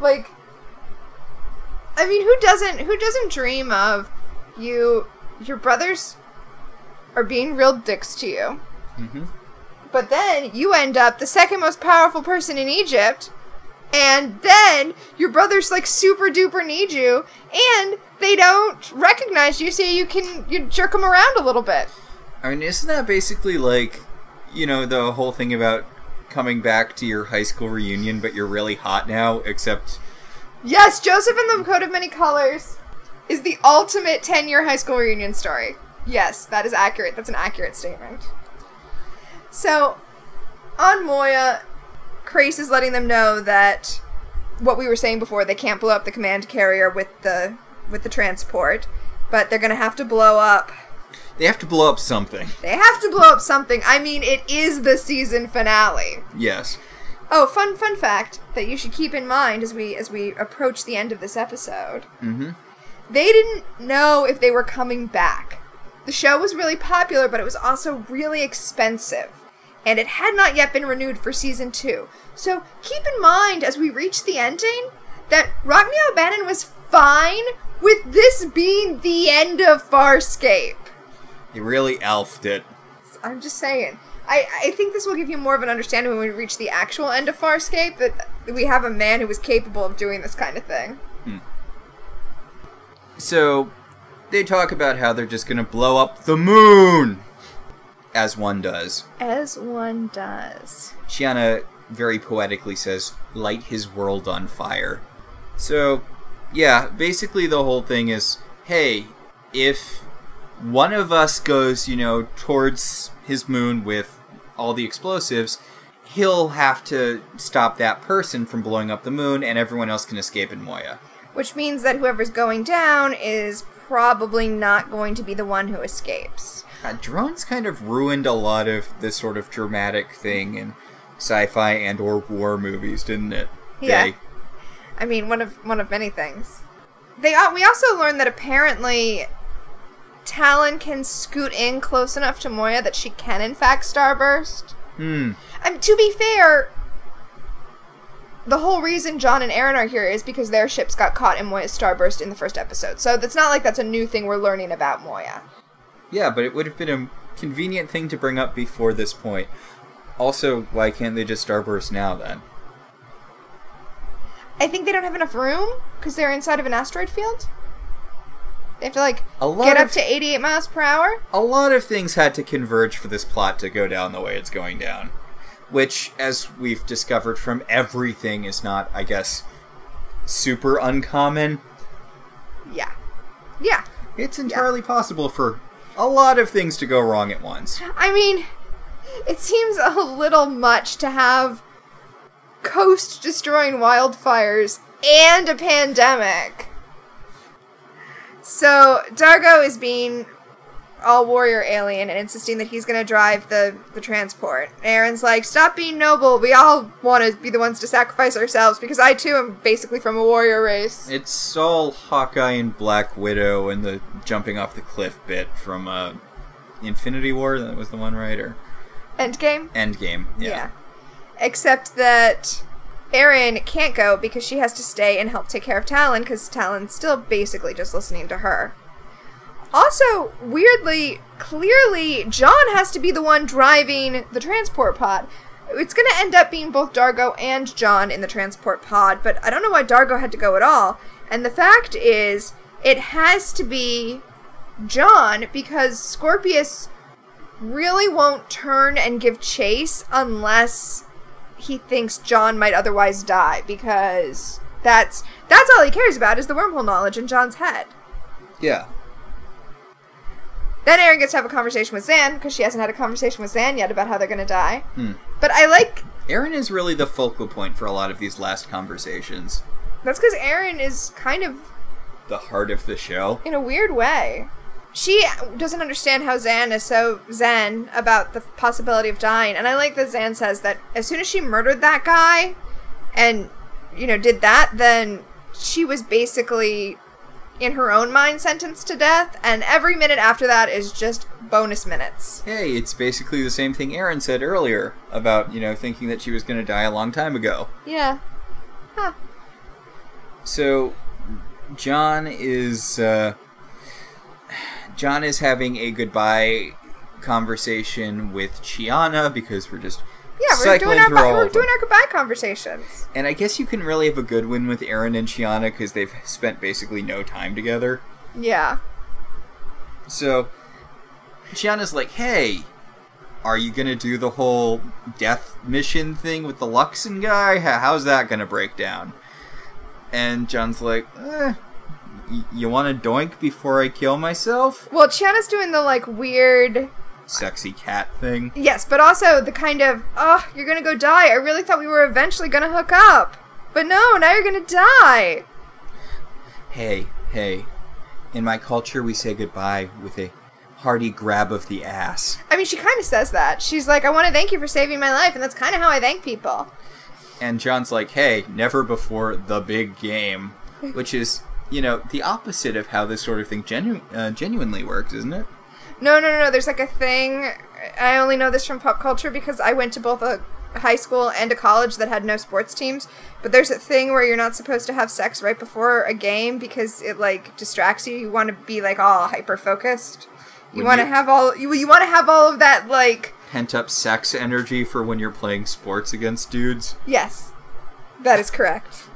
Like, I mean, who doesn't? Who doesn't dream of you? Your brothers are being real dicks to you. Mm-hmm. But then you end up the second most powerful person in Egypt, and then your brothers like super duper need you, and they don't recognize you, so you can you jerk them around a little bit. I mean, isn't that basically like, you know, the whole thing about coming back to your high school reunion, but you're really hot now, except. Yes, Joseph and the Coat of Many Colors is the ultimate 10 year high school reunion story. Yes, that is accurate. That's an accurate statement. So, on Moya, Crais is letting them know that what we were saying before, they can't blow up the command carrier with the with the transport, but they're gonna have to blow up. They have to blow up something. They have to blow up something. I mean, it is the season finale. Yes. Oh, fun fun fact that you should keep in mind as we as we approach the end of this episode. Mm-hmm. They didn't know if they were coming back. The show was really popular, but it was also really expensive. And it had not yet been renewed for season two. So keep in mind as we reach the ending that Me O'Bannon was fine with this being the end of Farscape. He really elfed it. I'm just saying. I, I think this will give you more of an understanding when we reach the actual end of Farscape that we have a man who was capable of doing this kind of thing. Hmm. So, they talk about how they're just going to blow up the moon, as one does. As one does. Chiana very poetically says, light his world on fire. So, yeah, basically the whole thing is hey, if one of us goes, you know, towards his moon with all the explosives, he'll have to stop that person from blowing up the moon, and everyone else can escape in Moya. Which means that whoever's going down is probably not going to be the one who escapes. Uh, drones kind of ruined a lot of this sort of dramatic thing in sci-fi and or war movies, didn't it? Yeah. They... I mean, one of one of many things. They we also learned that apparently Talyn can scoot in close enough to Moya that she can in fact starburst. Hmm. Mean, to be fair, the whole reason John and Aeryn are here is because their ships got caught in Moya's starburst in the first episode. So it's not like that's a new thing we're learning about Moya. Yeah, but it would have been a convenient thing to bring up before this point. Also, why can't they just starburst now then? I think they don't have enough room because they're inside of an asteroid field. They have to like get up to 88 miles per hour. A lot of things had to converge for this plot to go down the way it's going down. Which, as we've discovered from everything, is not, I guess, super uncommon. Yeah. Yeah. It's entirely possible for a lot of things to go wrong at once. I mean, it seems a little much to have coast destroying wildfires and a pandemic. So, Dargo is being all warrior alien and insisting that he's going to drive the, the transport. Aeryn's like, Stop being noble. We all want to be the ones to sacrifice ourselves because I too am basically from a warrior race. It's all Hawkeye and Black Widow and the jumping off the cliff bit from uh, Infinity War. That was the one, right? Or Endgame? Endgame. Yeah. Yeah. Except that Aeryn can't go because she has to stay and help take care of Talyn because Talyn's still basically just listening to her. Also, weirdly, clearly, John has to be the one driving the transport pod. It's going to end up being both Dargo and John in the transport pod, but I don't know why Dargo had to go at all. And the fact is, it has to be John because Scorpius really won't turn and give chase unless he thinks John might otherwise die because that's that's all he cares about is the wormhole knowledge in John's head. Yeah. Then Aeryn gets to have a conversation with Zhaan because she hasn't had a conversation with Zhaan yet about how they're going to die. Hmm. But I like Aeryn is really the focal point for a lot of these last conversations. that's because Aeryn is kind of The heart of the show. in a weird way. She doesn't understand how Zhaan is so zen about the possibility of dying, and I like that Zhaan says that as soon as she murdered that guy, and you know did that, then she was basically in her own mind sentenced to death, and every minute after that is just bonus minutes. Hey, it's basically the same thing Aeryn said earlier about, you know, thinking that she was going to die a long time ago. Yeah. Huh. So, John is uh, John is having a goodbye conversation with Chiana because we're just Yeah, we're doing our through bi- all we're doing our goodbye conversations. And I guess you can really have a good one with Aeryn and Chiana because they've spent basically no time together. Yeah. So, Chiana's like, "Hey, are you gonna do the whole death mission thing with the Luxan guy? How's that gonna break down?" And John's like, eh, y- "You want to doink before I kill myself?" Well, Chiana's doing the like weird Sexy cat thing. Yes, but also the kind of, oh, you're gonna go die. I really thought we were eventually gonna hook up. But no, now you're gonna die. Hey, hey. In my culture, we say goodbye with a hearty grab of the ass. I mean, she kind of says that. She's like, I want to thank you for saving my life, and that's kind of how I thank people. And John's like, hey, never before the big game. Which is, you know, the opposite of how this sort of thing genu- uh, genuinely works, isn't it? No, no, no, no. There's like a thing. I only know this from pop culture because I went to both a high school and a college that had no sports teams. But there's a thing where you're not supposed to have sex right before a game because it like distracts you. You want to be like all hyper focused. You want to have all you, you want to have all of that like Pent up sex energy for when you're playing sports against dudes. Yes, that is correct.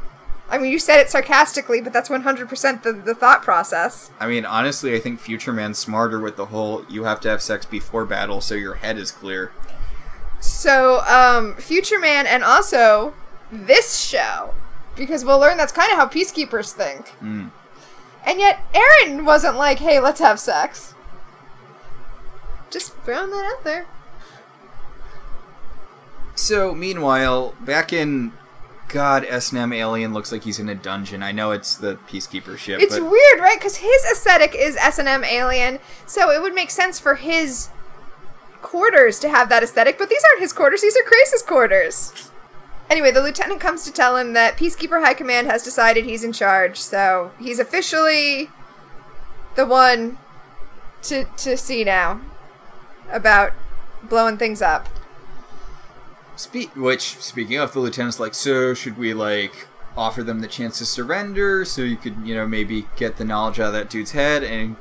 I mean, you said it sarcastically, but that's 100% the, the thought process. I mean, honestly, I think Future Man's smarter with the whole you have to have sex before battle so your head is clear. So, um, Future Man and also this show, because we'll learn that's kind of how peacekeepers think. Mm. And yet, Aeryn wasn't like, hey, let's have sex. Just throwing that out there. So, meanwhile, back in God, S&M Alien looks like he's in a dungeon. I know it's the Peacekeeper ship, It's but weird, right? Because his aesthetic is S&M alien, so it would make sense for his quarters to have that aesthetic, but these aren't his quarters, these are Crais's quarters. Anyway, the lieutenant comes to tell him that Peacekeeper High Command has decided he's in charge, so he's officially the one to to see now about blowing things up. Spe- which, speaking of, the lieutenant's like, so should we, like, offer them the chance to surrender so you could, you know, maybe get the knowledge out of that dude's head? And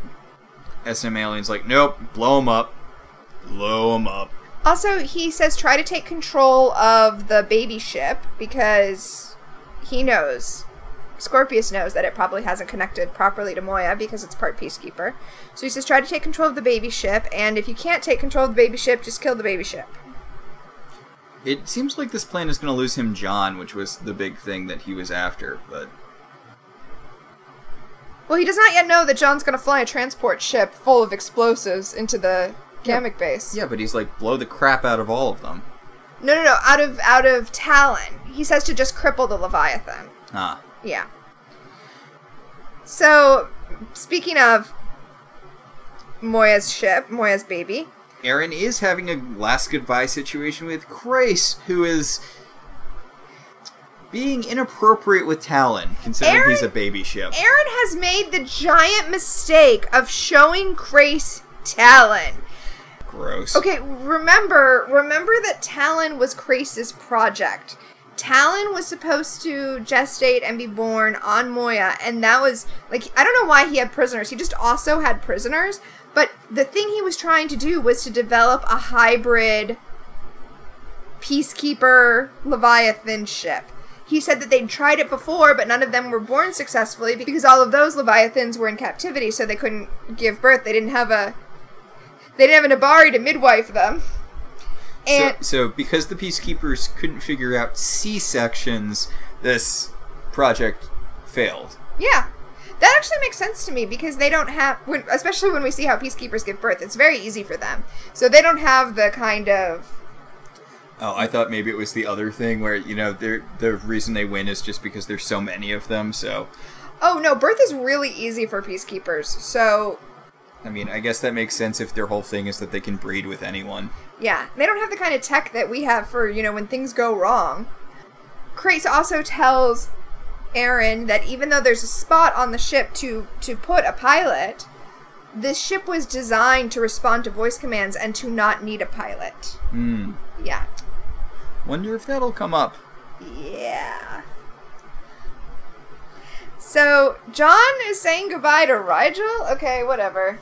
SM Alien's like, nope, blow him up. Blow him up. Also, he says try to take control of the baby ship because he knows. Scorpius knows that it probably hasn't connected properly to Moya because it's part Peacekeeper. So he says try to take control of the baby ship, and if you can't take control of the baby ship, just kill the baby ship. It seems like this plan is going to lose him John, which was the big thing that he was after, but Well, he does not yet know that John's going to fly a transport ship full of explosives into the Gammak base. yeah, but he's like blow the crap out of all of them. No, no, no. Out of out of Talyn, he says to just cripple the Leviathan. Ah, Yeah. So, speaking of Moya's ship, Moya's baby, Aeryn is having a last goodbye situation with Crais, who is being inappropriate with Talyn, considering Aeryn- he's a baby ship. Aeryn has made the giant mistake of showing Crais Talyn. Gross. Okay, remember remember that Talyn was Crais's project. Talyn was supposed to gestate and be born on Moya, and that was like I don't know why he had prisoners. He just also had prisoners, but the thing he was trying to do was to develop a hybrid peacekeeper leviathan ship. He said that they'd tried it before, but none of them were born successfully because all of those leviathans were in captivity, so they couldn't give birth. They didn't have a they didn't have an Abari to midwife them. And so, so because the peacekeepers couldn't figure out C sections, this project failed. yeah, that actually makes sense to me because they don't have, when, especially when we see how peacekeepers give birth, it's very easy for them. So they don't have the kind of Oh, I thought maybe it was the other thing where you know they're, the reason they win is just because there's so many of them. So, oh no, birth is really easy for peacekeepers. So I mean, I guess that makes sense if their whole thing is that they can breed with anyone. Yeah, they don't have the kind of tech that we have for, you know, when things go wrong. Crais also tells Aeryn that even though there's a spot on the ship to to put a pilot, this ship was designed to respond to voice commands and to not need a pilot. Hmm. Yeah. Wonder if that'll come up. Yeah. So, John is saying goodbye to Rygel? Okay, whatever.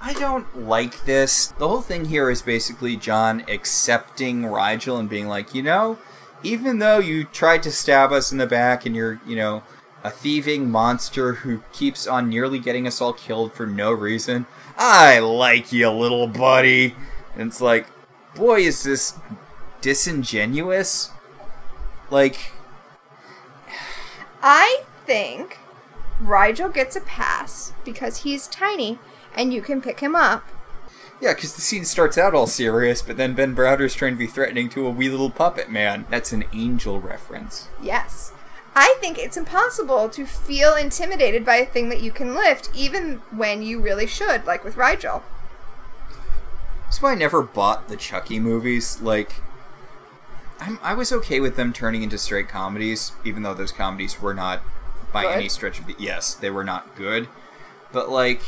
I don't like this. The whole thing here is basically John accepting Rygel and being like, you know, even though you tried to stab us in the back and you're, you know, a thieving monster who keeps on nearly getting us all killed for no reason, I like you, little buddy. And it's like, boy, is this disingenuous? Like, I think Rygel gets a pass because he's tiny and you can pick him up. Yeah, because the scene starts out all serious, but then Ben Browder's trying to be threatening to a wee little puppet man. That's an angel reference. Yes. I think it's impossible to feel intimidated by a thing that you can lift, even when you really should, like with Rygel. That's why I never bought the Chucky movies. Like, I'm, I was okay with them turning into straight comedies, even though those comedies were not, by Good? any stretch of the yes, they were not good. But like,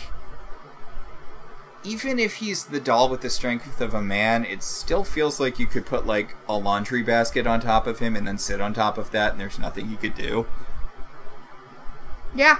even if he's the doll with the strength of a man, it still feels like you could put like a laundry basket on top of him and then sit on top of that, and there's nothing you could do. Yeah.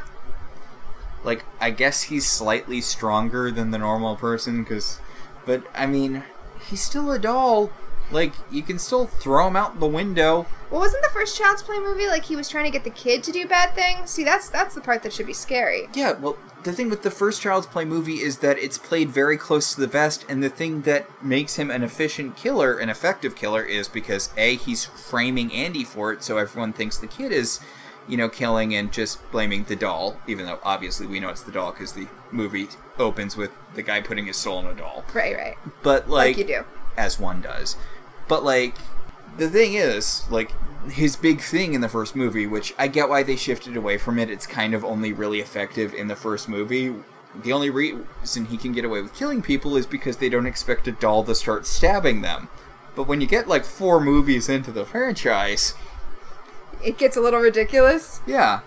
like I guess he's slightly stronger than the normal person cuz but I mean he's still a doll like you can still throw him out the window Well, wasn't the first Child's Play movie like he was trying to get the kid to do bad things? See, that's that's the part that should be scary. yeah well the thing with the first child's play movie is that it's played very close to the vest and the thing that makes him an efficient killer an effective killer is because a he's framing Andy for it so everyone thinks the kid is you know killing and just blaming the doll even though obviously we know it's the doll because the movie opens with the guy putting his soul in a doll Right, right. but Like, like, you do. as one does. But like the thing is, like his big thing in the first movie, which I get why they shifted away from it. It's kind of only really effective in the first movie. The only reason he can get away with killing people is because they don't expect a doll to start stabbing them. But when you get like four movies into the franchise, It gets a little ridiculous. yeah.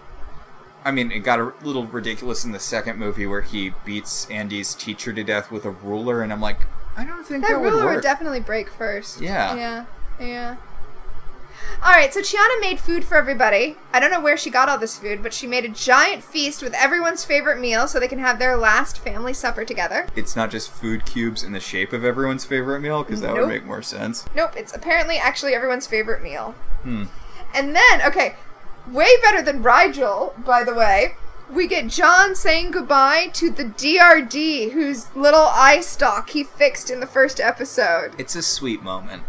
I mean, it got a little ridiculous in the second movie where he beats Andy's teacher to death with a ruler, and I'm like, I don't think that, That would ruler work. would definitely break first. Yeah. Yeah. Yeah. All right, so Chiana made food for everybody. I don't know where she got all this food, but she made a giant feast with everyone's favorite meal so they can have their last family supper together. it's not just food cubes in the shape of everyone's favorite meal because that Nope. would make more sense. Nope, it's apparently actually everyone's favorite meal. Hmm. And then, okay, way better than Rygel, by the way. We get John saying goodbye to the DRD whose little eye stalk he fixed in the first episode. It's a sweet moment.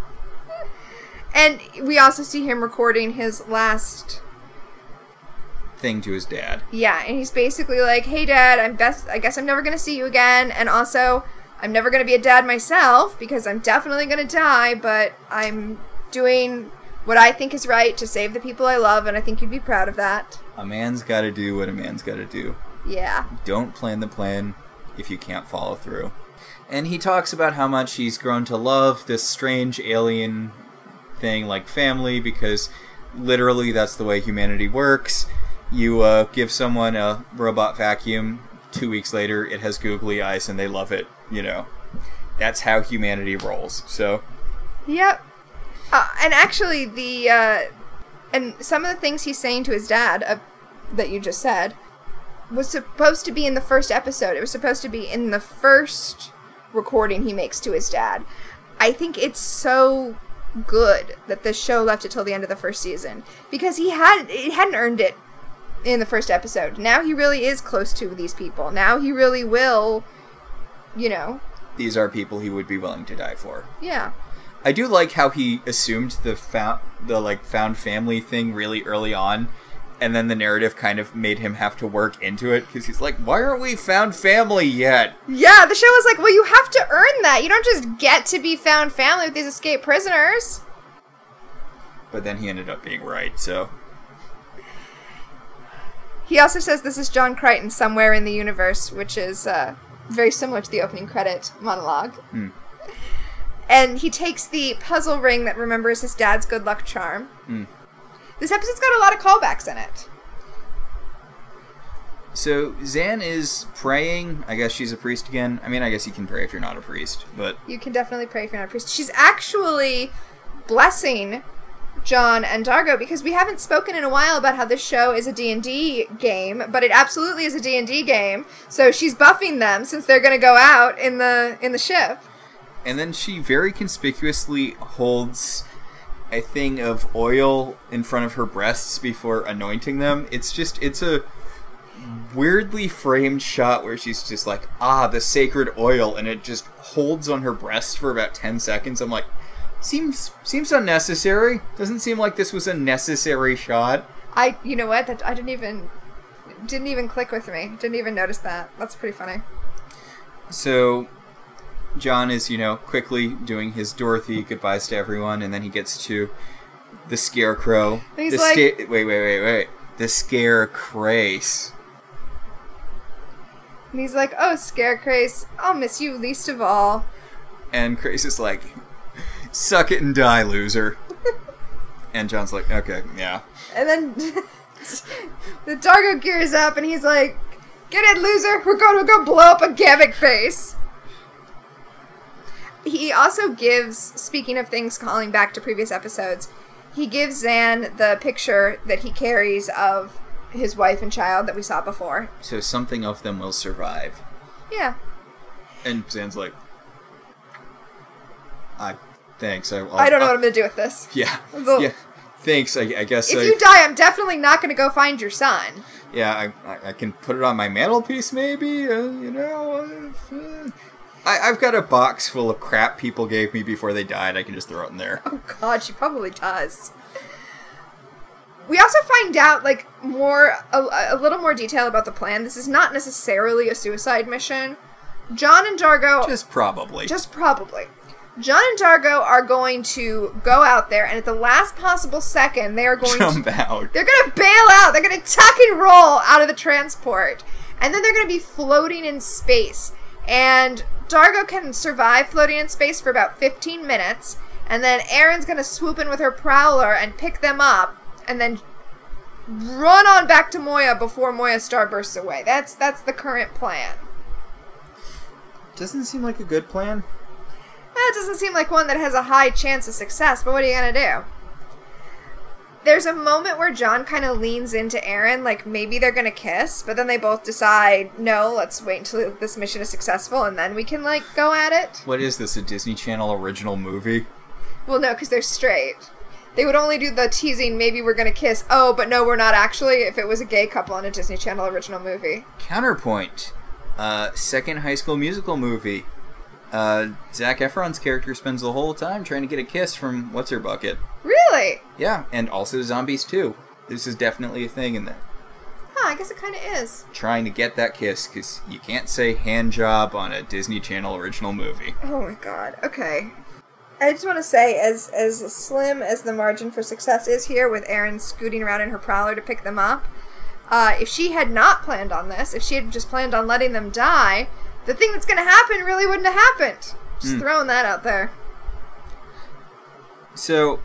And we also see him recording his last Thing to his dad. Yeah, and he's basically like, "Hey, Dad, I'm best. I guess I'm never gonna see you again, and also, I'm never gonna be a dad myself because I'm definitely gonna die. But I'm doing what I think is right to save the people I love, and I think you'd be proud of that. A man's got to do what a man's got to do. Yeah, Don't plan the plan if you can't follow through. And he talks about how much he's grown to love this strange alien thing like family because literally that's the way humanity works. You uh, give someone a robot vacuum, two weeks later it has googly eyes and they love it, you know. That's how humanity rolls. So, yep. Uh, and actually, the uh, and some of the things he's saying to his dad uh, that you just said was supposed to be in the first episode. It was supposed to be in the first recording he makes to his dad. I think it's so good that the show left it till the end of the first season because he had it hadn't earned it in the first episode. Now he really is close to these people. Now he really will, you know, these are people he would be willing to die for. yeah. I do like how he assumed the found the like found family thing really early on, and then the narrative kind of made him have to work into it because he's like, "Why aren't we found family yet?" Yeah, the show was like, well, you have to earn that. You don't just get to be found family with these escaped prisoners. But then he ended up being right. So He also says this is John Crichton somewhere in the universe, which is uh, very similar to the opening credit monologue. Hmm. And he takes the puzzle ring that remembers his dad's good luck charm. Hmm. This episode's got a lot of callbacks in it. so Zhaan is praying. I guess she's a priest again. I mean, I guess you can pray if you're not a priest, but You can definitely pray if you're not a priest. She's actually blessing John and Dargo because we haven't spoken in a while about how this show is a D&D game, but it absolutely is a D&D game. So she's buffing them since they're going to go out in the in the ship. And then she very conspicuously holds a thing of oil in front of her breasts before anointing them. It's just it's a weirdly framed shot where she's just like, ah, the sacred oil, and it just holds on her breast for about ten seconds. I'm like, seems seems unnecessary. Doesn't seem like this was a necessary shot. I you know what? That I didn't even didn't even click with me. Didn't even notice that. That's pretty funny. So John is, you know, quickly doing his Dorothy goodbyes to everyone, and then he gets to the scarecrow. He's the like- sta- wait, wait, wait, wait. The scarecrace. And he's like, "Oh, Scarecrace, I'll miss you least of all." And Crais is like, suck it and die, loser. and John's like, okay, yeah. And then the Dargo gears up and he's like, Get it, loser! We're going to go blow up a Gammak face! He also gives, speaking of things calling back to previous episodes, he gives Zhaan the picture that he carries of his wife and child that we saw before. So something of them will survive. Yeah. And Zhaan's like, I, thanks. I, I'll, I don't know I'll- what I'm going to do with this. Yeah, yeah. Thanks. I, I guess. If I, you die, I'm definitely not going to go find your son. Yeah, I, I, I can put it on my mantelpiece, maybe. Uh, you know, uh, I, I've got a box full of crap people gave me before they died. I can just throw it in there. Oh god, she probably does. We also find out like more a, a little more detail about the plan. This is not necessarily a suicide mission. John and Dargo Just probably. just probably. John and Dargo are going to go out there and at the last possible second they are going to jump to out. they're going to bail out. They're going to tuck and roll out of the transport. And then they're going to be floating in space. And Dargo can survive floating in space for about 15 minutes. And then Aeryn's going to swoop in with her prowler and pick them up. And then run on back to Moya before Moya starbursts away. That's that's the current plan. Doesn't seem like a good plan. That doesn't seem like one that has a high chance of success, but what are you gonna do? There's a moment where John kind of leans into Aeryn, like maybe they're gonna kiss, but then they both decide, no, let's wait until this mission is successful and then we can, like, go at it. What is this? A Disney Channel original movie? Well, no, because they're straight. They would only do the teasing, maybe we're gonna kiss, oh, but no, we're not actually, if it was a gay couple in a Disney Channel original movie. Counterpoint. Uh, second High School Musical movie. Uh, Zac Efron's character spends the whole time trying to get a kiss from what's her bucket. Really? Yeah, and also zombies too. This is definitely a thing in there. Huh, I guess it kind of is. Trying to get that kiss because you can't say hand job on a Disney Channel original movie. Oh my god. Okay. I just want to say, as as slim as the margin for success is here, with Aeryn scooting around in her prowler to pick them up, uh, if she had not planned on this, if she had just planned on letting them die, the thing that's going to happen really wouldn't have happened. Just hmm. throwing that out there. So,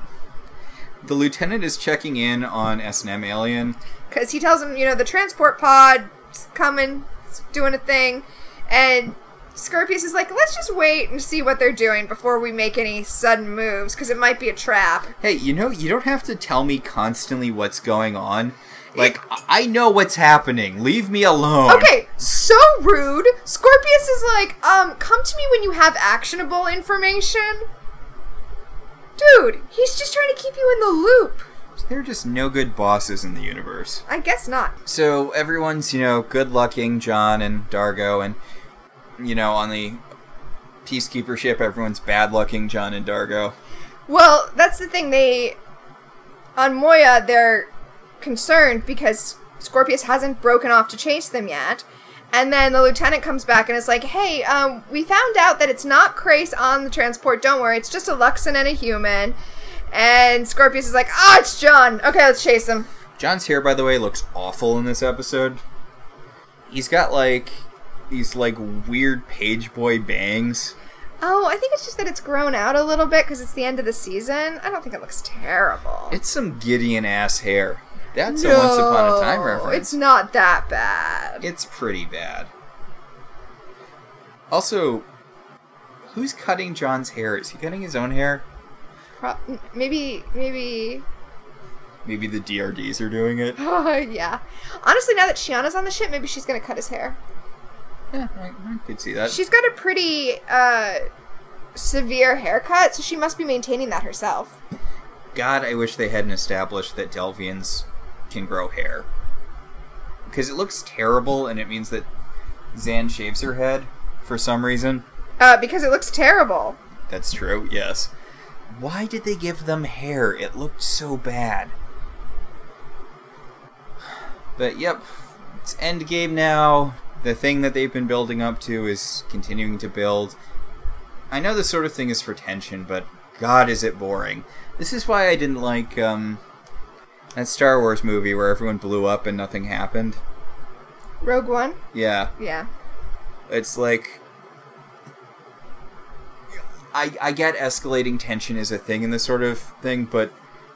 the lieutenant is checking in on S&M Alien. Because he tells him, you know, the transport pod's coming, it's doing a thing, and Scorpius is like, let's just wait and see what they're doing before we make any sudden moves, because it might be a trap. Hey, you know, you don't have to tell me constantly what's going on. Like, I know what's happening. Leave me alone. Okay, so rude. Scorpius is like, um, come to me when you have actionable information. Dude, he's just trying to keep you in the loop. There are just no good bosses in the universe. I guess not. So everyone's, you know, good lucking John and Dargo, and, you know, on the Peacekeeper ship, everyone's bad lucking John and Dargo. Well, that's the thing. They on Moya, they're concerned because Scorpius hasn't broken off to chase them yet. And then the lieutenant comes back and is like, "Hey, um, we found out that it's not Crais on the transport. Don't worry, it's just a Luxan and a human." And Scorpius is like, "Ah, it's John. Okay, let's chase him." John's hair, by the way, looks awful in this episode. He's got, like, these, like, weird page boy bangs. Oh, I think it's just that it's grown out a little bit because it's the end of the season. I don't think it looks terrible. It's some Gideon ass hair. That's a Once Upon a Time reference. It's not that bad. It's pretty bad. Also, who's cutting John's hair? Is he cutting his own hair? Pro- maybe, maybe Maybe the DRDs are doing it. yeah. Honestly, now that Chiana's on the ship, maybe she's gonna cut his hair. Yeah, I, I could see that. She's got a pretty uh, severe haircut, so she must be maintaining that herself. God, I wish they hadn't established that Delvians can grow hair. Because it looks terrible, and it means that Zhaan shaves her head for some reason. Uh, because it looks terrible. That's true, yes. Why did they give them hair? It looked so bad. But yep, it's endgame now. The thing that they've been building up to is continuing to build. I know this sort of thing is for tension, but god is it boring. This is why I didn't like um that Star Wars movie where everyone blew up and nothing happened. Rogue One? Yeah. Yeah. It's like I I get escalating tension is a thing in this sort of thing, but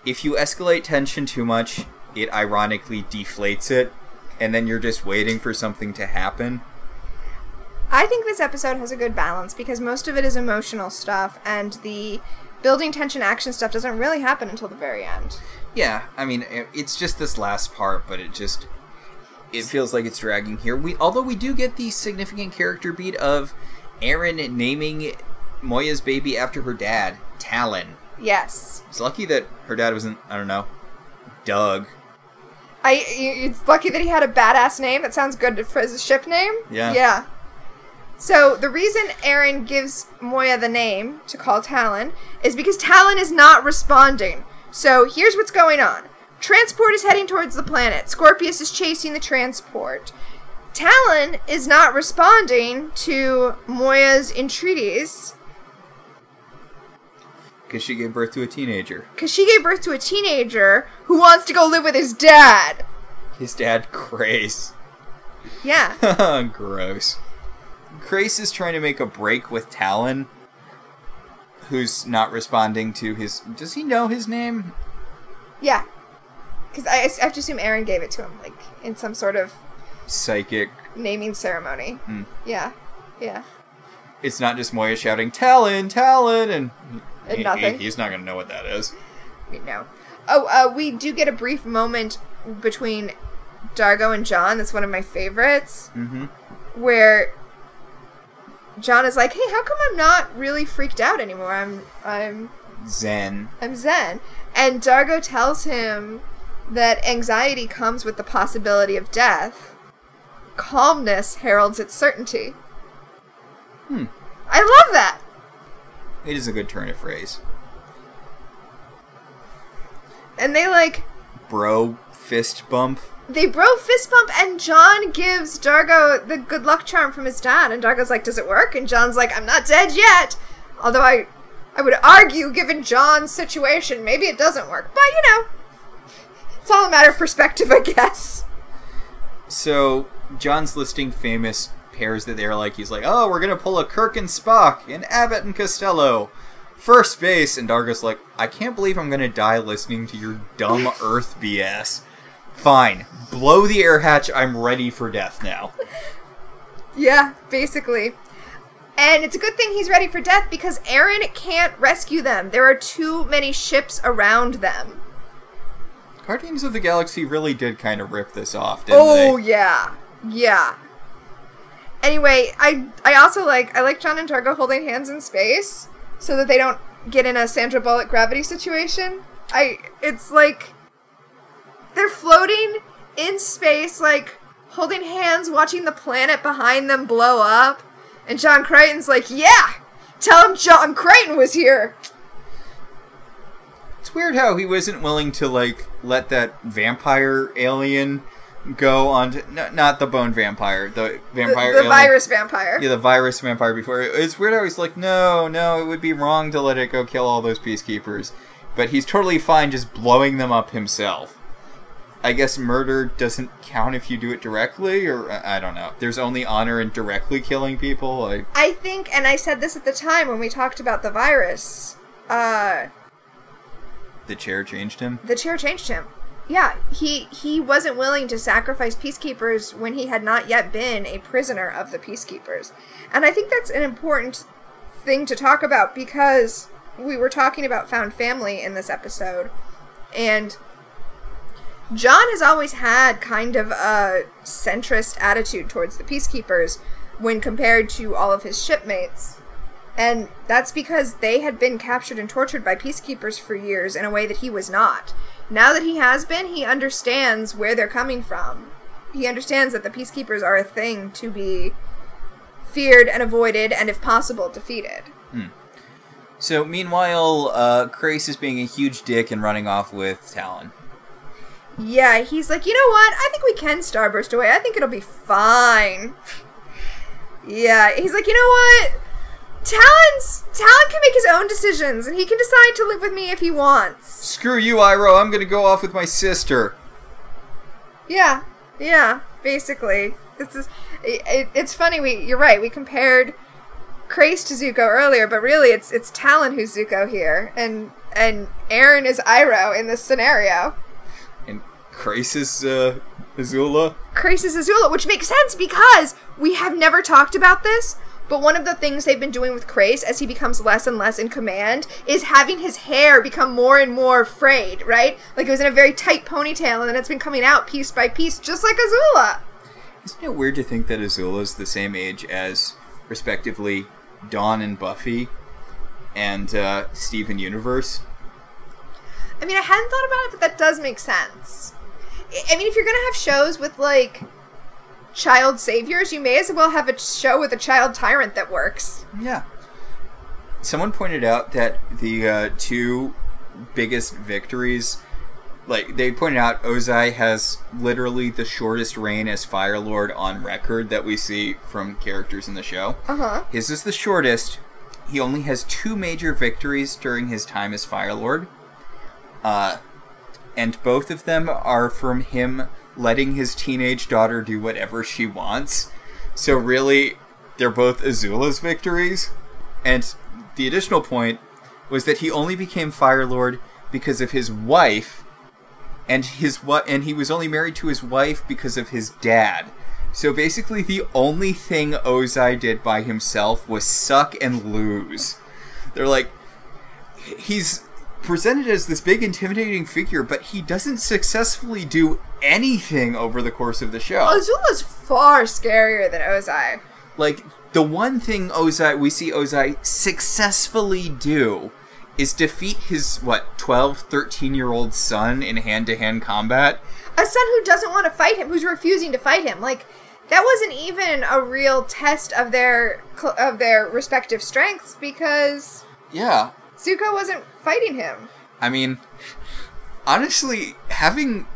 if you escalate tension too much, it ironically deflates it, and then you're just waiting for something to happen. I think this episode has a good balance because most of it is emotional stuff, and the building tension action stuff doesn't really happen until the very end. Yeah, I mean it's just this last part, but it just it feels like it's dragging here. We although we do get the significant character beat of Aeryn naming Moya's baby after her dad, Talyn. Yes. It's lucky that her dad wasn't I don't know, Doug. I It's lucky that he had a badass name. That sounds good for his ship name. Yeah. Yeah. So the reason Aeryn gives Moya the name to call Talyn is because Talyn is not responding. So here's what's going on. Transport is heading towards the planet. Scorpius is chasing the transport. Talyn is not responding to Moya's entreaties Because she gave birth to a teenager. because she gave birth to a teenager who wants to go live with his dad. His dad, Crais. Yeah. Gross. Crais is trying to make a break with Talyn, who's not responding to his. Does he know his name? Yeah. Because I, I have to assume Aeryn gave it to him, like, in some sort of Psychic. naming ceremony. Hmm. Yeah. Yeah. It's not just Moya shouting, Talyn, Talyn, and. And he- nothing. he- he's not gonna know what that is. No. Oh, uh, we do get a brief moment between Dargo and John. That's one of my favorites. Mm-hmm. Where John is like, "Hey, how come I'm not really freaked out anymore? I'm, I'm, Zen. I'm zen." And Dargo tells him that anxiety comes with the possibility of death. Calmness heralds its certainty. Hmm. I love that. It is a good turn of phrase. And they like Bro, fist bump. They bro fist bump and John gives Dargo the good luck charm from his dad and Dargo's like, "Does it work?" And John's like, "I'm not dead yet." Although I I would argue given John's situation, maybe it doesn't work. But you know, it's all a matter of perspective, I guess. So John's listing famous pairs that they're like. He's like, "Oh, we're gonna pull a Kirk and Spock, and Abbott and Costello." First base, and Dargo's like, I can't believe I'm gonna die listening to your dumb Earth BS. Fine, blow the air hatch. I'm ready for death now. Yeah, basically. And it's a good thing he's ready for death because Aeryn can't rescue them. There are too many ships around them. Guardians of the Galaxy really did kind of rip this off, didn't Oh they? yeah, yeah. Anyway, I I also like I like John and Dargo holding hands in space so that they don't get in a Sandra Bullock gravity situation. I it's like they're floating in space, like holding hands, watching the planet behind them blow up, and John Crichton's like, "Yeah, tell him John Crichton was here." It's weird how he wasn't willing to like let that vampire alien go on. To, no, not the bone vampire, the The, vampire. the alien. virus vampire. Yeah, the virus vampire before. It's weird how he's like, no, no, it would be wrong to let it go kill all those peacekeepers. But he's totally fine just blowing them up himself. I guess murder doesn't count if you do it directly, or I I don't know. There's only honor in directly killing people. I, I think, and I said this at the time when we talked about the virus. Uh, the chair changed him. the chair changed him. Yeah, he he wasn't willing to sacrifice peacekeepers when he had not yet been a prisoner of the peacekeepers. And I think that's an important thing to talk about because we were talking about found family in this episode and John has always had kind of a centrist attitude towards the peacekeepers when compared to all of his shipmates. And that's because they had been captured and tortured by peacekeepers for years in a way that he was not. Now that he has been, he understands where they're coming from. He understands that the peacekeepers are a thing to be feared and avoided and, if possible, defeated. So meanwhile, uh, Crais is being a huge dick and running off with Talyn. Yeah, he's like, you know what? I think we can starburst away. I think it'll be fine. Yeah, he's like, you know what? Talyn's Talyn can make his own decisions, and he can decide to live with me if he wants. Screw you, Iroh. I'm gonna go off with my sister. Yeah, yeah, basically. This is. It, it- it's funny. We you're right. We compared Crais to Zuko earlier, but really it's it's Talyn who's Zuko here, and and Aeryn is Iroh in this scenario. And Crais is uh, Azula. Crais is Azula, which makes sense because we have never talked about this. But one of the things they've been doing with Crais as he becomes less and less in command is having his hair become more and more frayed, right? Like it was in a very tight ponytail and then it's been coming out piece by piece, just like Azula. Isn't it weird to think that Azula is the same age as, respectively, Dawn and Buffy, and uh, Steven Universe? I mean, I hadn't thought about it, but that does make sense. I- mean, if you're gonna have shows with like child saviors, you may as well have a show with a child tyrant that works. Yeah. Someone pointed out that the uh, two biggest victories, like they pointed out, Ozai has literally the shortest reign as Fire Lord on record that we see from characters in the show. Uh huh. His is the shortest. He only has two major victories during his time as Fire Lord. Uh, and both of them are from him letting his teenage daughter do whatever she wants. So really, they're both Azula's victories. And the additional point was that he only became Fire Lord because of his wife, and his what, and he was only married to his wife because of his dad. So basically, the only thing Ozai did by himself was suck and lose. They're like, he's presented as this big, intimidating figure, but he doesn't successfully do anything over the course of the show. Azula's far scarier than Ozai. Like, the one thing Ozai, we see Ozai successfully do is defeat his, what, 12, 13 year old son in hand to hand combat. A son who doesn't want to fight him, who's refusing to fight him. Like, that wasn't even a real test of their of their respective strengths because Yeah. Zuko wasn't fighting him. I mean, honestly, having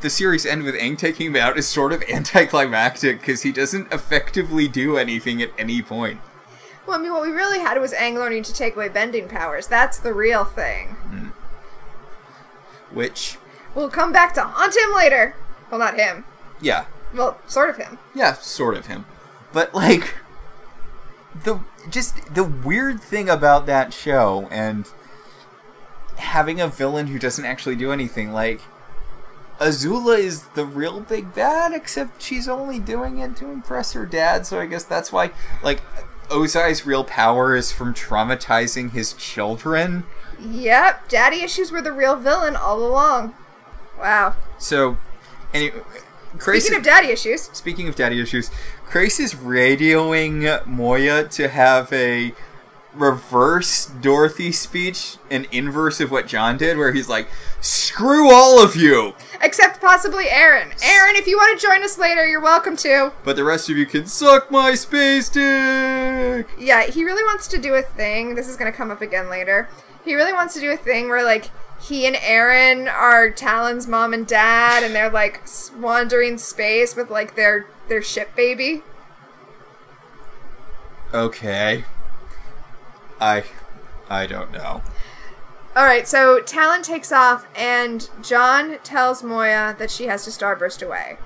the series end with Aang taking him out is sort of anticlimactic because he doesn't effectively do anything at any point. Well, I mean, what we really had was Aang learning to take away bending powers. That's the real thing. Hmm. Which, We'll come back to haunt him later. Well, not him. yeah, Well, sort of him. yeah, sort of him. But like the just the weird thing about that show and having a villain who doesn't actually do anything like Azula is the real big bad except she's only doing it to impress her dad, so I guess that's why like Ozai's real power is from traumatizing his children. Yep, daddy issues were the real villain all along. Wow. So anyway, Crais Speaking of daddy issues, Speaking of daddy issues, Crais is radioing Moya to have a reverse Dorothy speech, an inverse of what John did, where he's like, "Screw all of you," except possibly Aeryn. Aeryn, if you want to join us later, you're welcome to. but the rest of you can suck my space dick. Yeah, he really wants to do a thing. This is going to come up again later. He really wants to do a thing where, like, he and Aeryn are Talyn's mom and dad, and they're like wandering space with like their their ship baby. Okay, I, I don't know. All right, so Talyn takes off, and John tells Moya that she has to starburst away.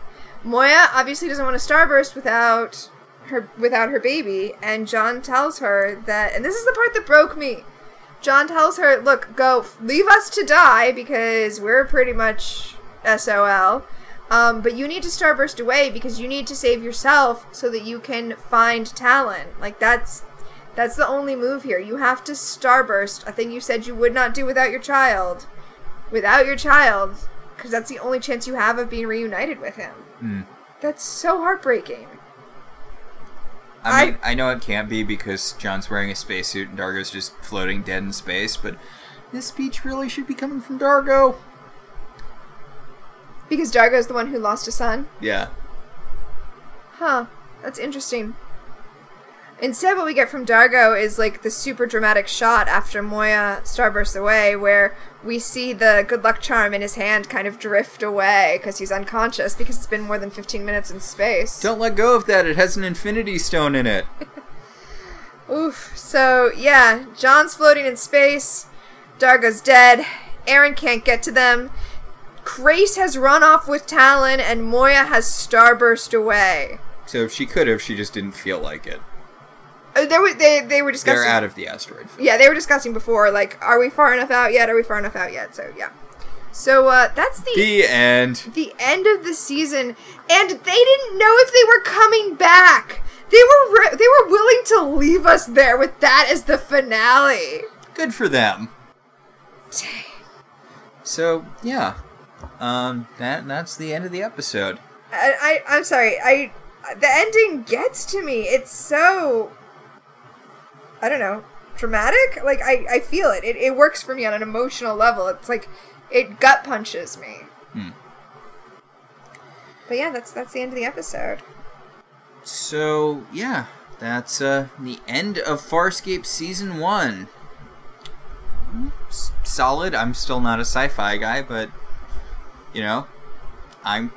Moya obviously doesn't want to starburst without her without her baby, and John tells her that, and this is the part that broke me. John tells her, "Look, go, leave us to die because we're pretty much SOL." Um, but you need to starburst away because you need to save yourself so that you can find Talyn. Like that's that's the only move here. You have to starburst, a thing you said you would not do without your child. Without your child, because that's the only chance you have of being reunited with him. Hmm. That's so heartbreaking. I I- mean, I know it can't be because John's wearing a spacesuit and Dargo's just floating dead in space, but this speech really should be coming from Dargo. Because Dargo's the one who lost a son? Yeah. Huh. That's interesting. Instead, what we get from Dargo is like the super dramatic shot after Moya starbursts away, where we see the good luck charm in his hand kind of drift away because he's unconscious because it's been more than 15 minutes in space. Don't let go of that. It has an infinity stone in it. Oof. So, yeah, John's floating in space. Dargo's dead. Aeryn can't get to them. Crais has run off with Talyn, and Moya has starburst away. So if she could have, she just didn't feel like it. Uh, there were, they, they were discussing. They're out of the asteroid field. yeah, they were discussing before, like, are we far enough out yet? Are we far enough out yet? So, yeah. So, uh, that's the The end. the end of the season, and they didn't know if they were coming back. They were re- they were willing to leave us there with that as the finale. Good for them. So yeah, um, that that's the end of the episode. I, I I'm sorry. I the ending gets to me. It's so I don't know dramatic. Like I I feel it. It it works for me on an emotional level. It's like it gut punches me. Hmm. But yeah, that's that's the end of the episode. So yeah, that's uh, the end of Farscape season one. S- solid. I'm still not a sci-fi guy, but you know, I'm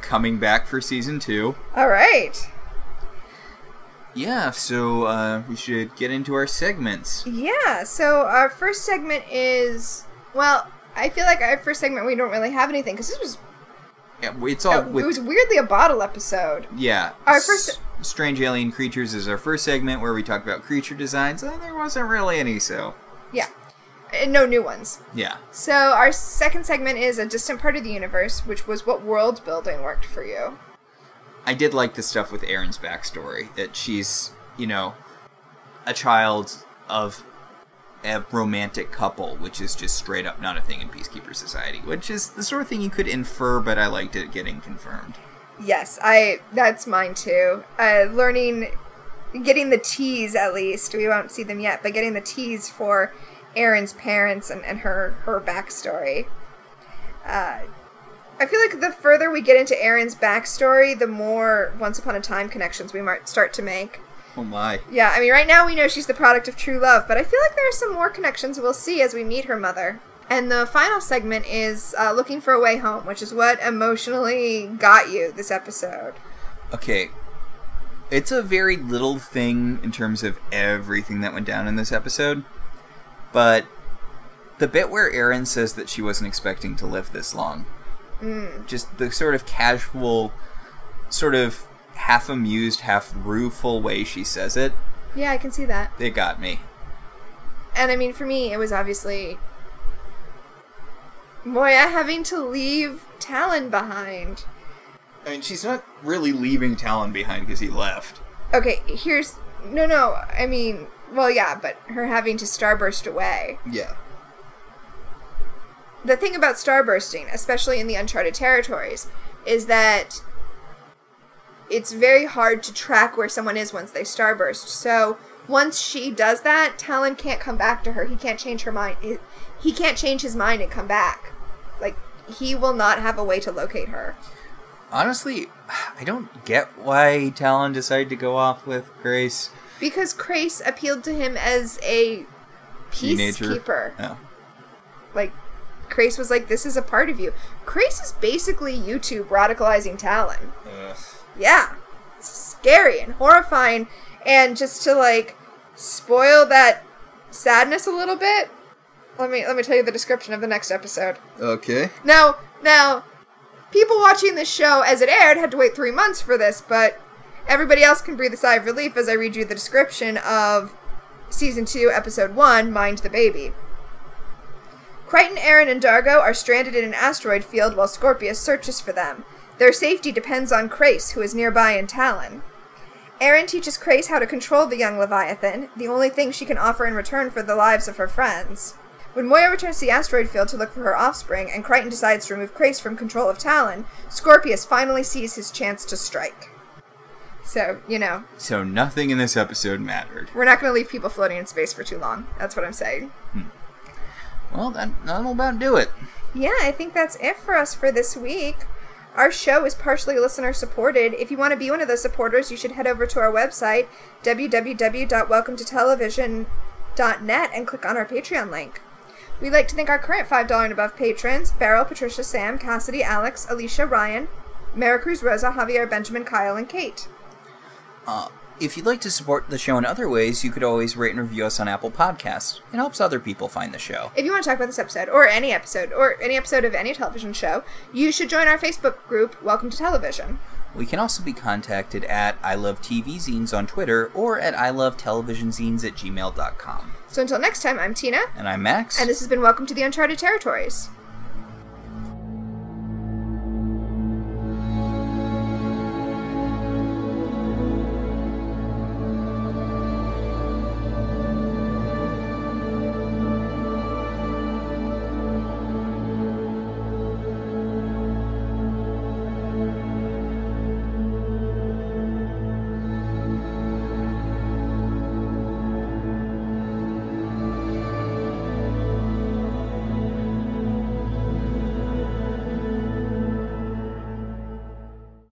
coming back for season two. All right. Yeah, so uh, we should get into our segments. Yeah, so our first segment is well, I feel like our first segment we don't really have anything because this was Yeah, it's all it with was weirdly a bottle episode. Yeah. Our first- S- Strange Alien Creatures is our first segment where we talk about creature designs. and there wasn't really any, so Yeah, no new ones. yeah. So our second segment is a distant part of the universe, which was what world building worked for you. I did like the stuff with Aeryn's backstory that she's, you know, a child of a romantic couple, which is just straight up not a thing in Peacekeeper Society, which is the sort of thing you could infer, but I liked it getting confirmed. Yes, I that's mine too. Uh, learning, getting the tease at least. We won't see them yet, but getting the tease for Aeryn's parents and, and her her backstory. Uh, I feel like the further we get into Aeryn's backstory, the more Once Upon a Time connections we might start to make. Oh my. Yeah, I mean, right now we know she's the product of true love, but I feel like there are some more connections we'll see as we meet her mother. And the final segment is uh, looking for a way home, which is what emotionally got you this episode. Okay. It's a very little thing in terms of everything that went down in this episode. But the bit where Aeryn says that she wasn't expecting to live this long, mm. just the sort of casual, sort of half amused, half rueful way she says it, Yeah, I can see that. it got me. And I mean, for me, it was obviously Moya having to leave Talyn behind. I mean, she's not really leaving Talyn behind because he left. Okay, here's. No, no, I mean, well, yeah, but her having to starburst away. Yeah. the thing about starbursting, especially in the uncharted territories, is that it's very hard to track where someone is once they starburst. So once she does that, Talyn can't come back to her. He can't change her mind. He- He can't change his mind and come back. Like he will not have a way to locate her. Honestly, I don't get why Talyn decided to go off with Crais. Because Crais appealed to him as a peacekeeper. Oh. Like, Crais was like, this is a part of you. Crais is basically YouTube radicalizing Talyn. Yeah. It's scary and horrifying. And just to like spoil that sadness a little bit, let me let me tell you the description of the next episode. Okay. Now now people watching this show as it aired had to wait three months for this, but everybody else can breathe a sigh of relief as I read you the description of season two, episode one, Mind the Baby. Crichton, Aeryn, and Dargo are stranded in an asteroid field while Scorpius searches for them. Their safety depends on Crais, who is nearby in Talyn. Aeryn teaches Crais how to control the young Leviathan, the only thing she can offer in return for the lives of her friends. When Moya returns to the asteroid field to look for her offspring, and Crichton decides to remove Crais from control of Talyn, Scorpius finally sees his chance to strike. So, you know, So nothing in this episode mattered. we're not going to leave people floating in space for too long. That's what I'm saying. Hmm. Well, that, that'll about do it. Yeah, I think that's it for us for this week. Our show is partially listener supported. If you want to be one of those supporters, you should head over to our website, www.welcometotelevision.net, and click on our Patreon link. We'd like to thank our current $5 and above patrons Beryl, Patricia, Sam, Cassidy, Alex, Alicia, Ryan, Maricruz, Rosa, Javier, Benjamin, Kyle, and Kate. Uh, if you'd like to support the show in other ways, you could always rate and review us on Apple Podcasts. It helps other people find the show. If you want to talk about this episode, or any episode, or any episode of any television show, you should join our Facebook group, Welcome to Television. We can also be contacted at I Love TV Zines on Twitter or at I Love Television Zines at gmail.com. So until next time, I'm Tina. And I'm Max. And this has been Welcome to the Uncharted Territories.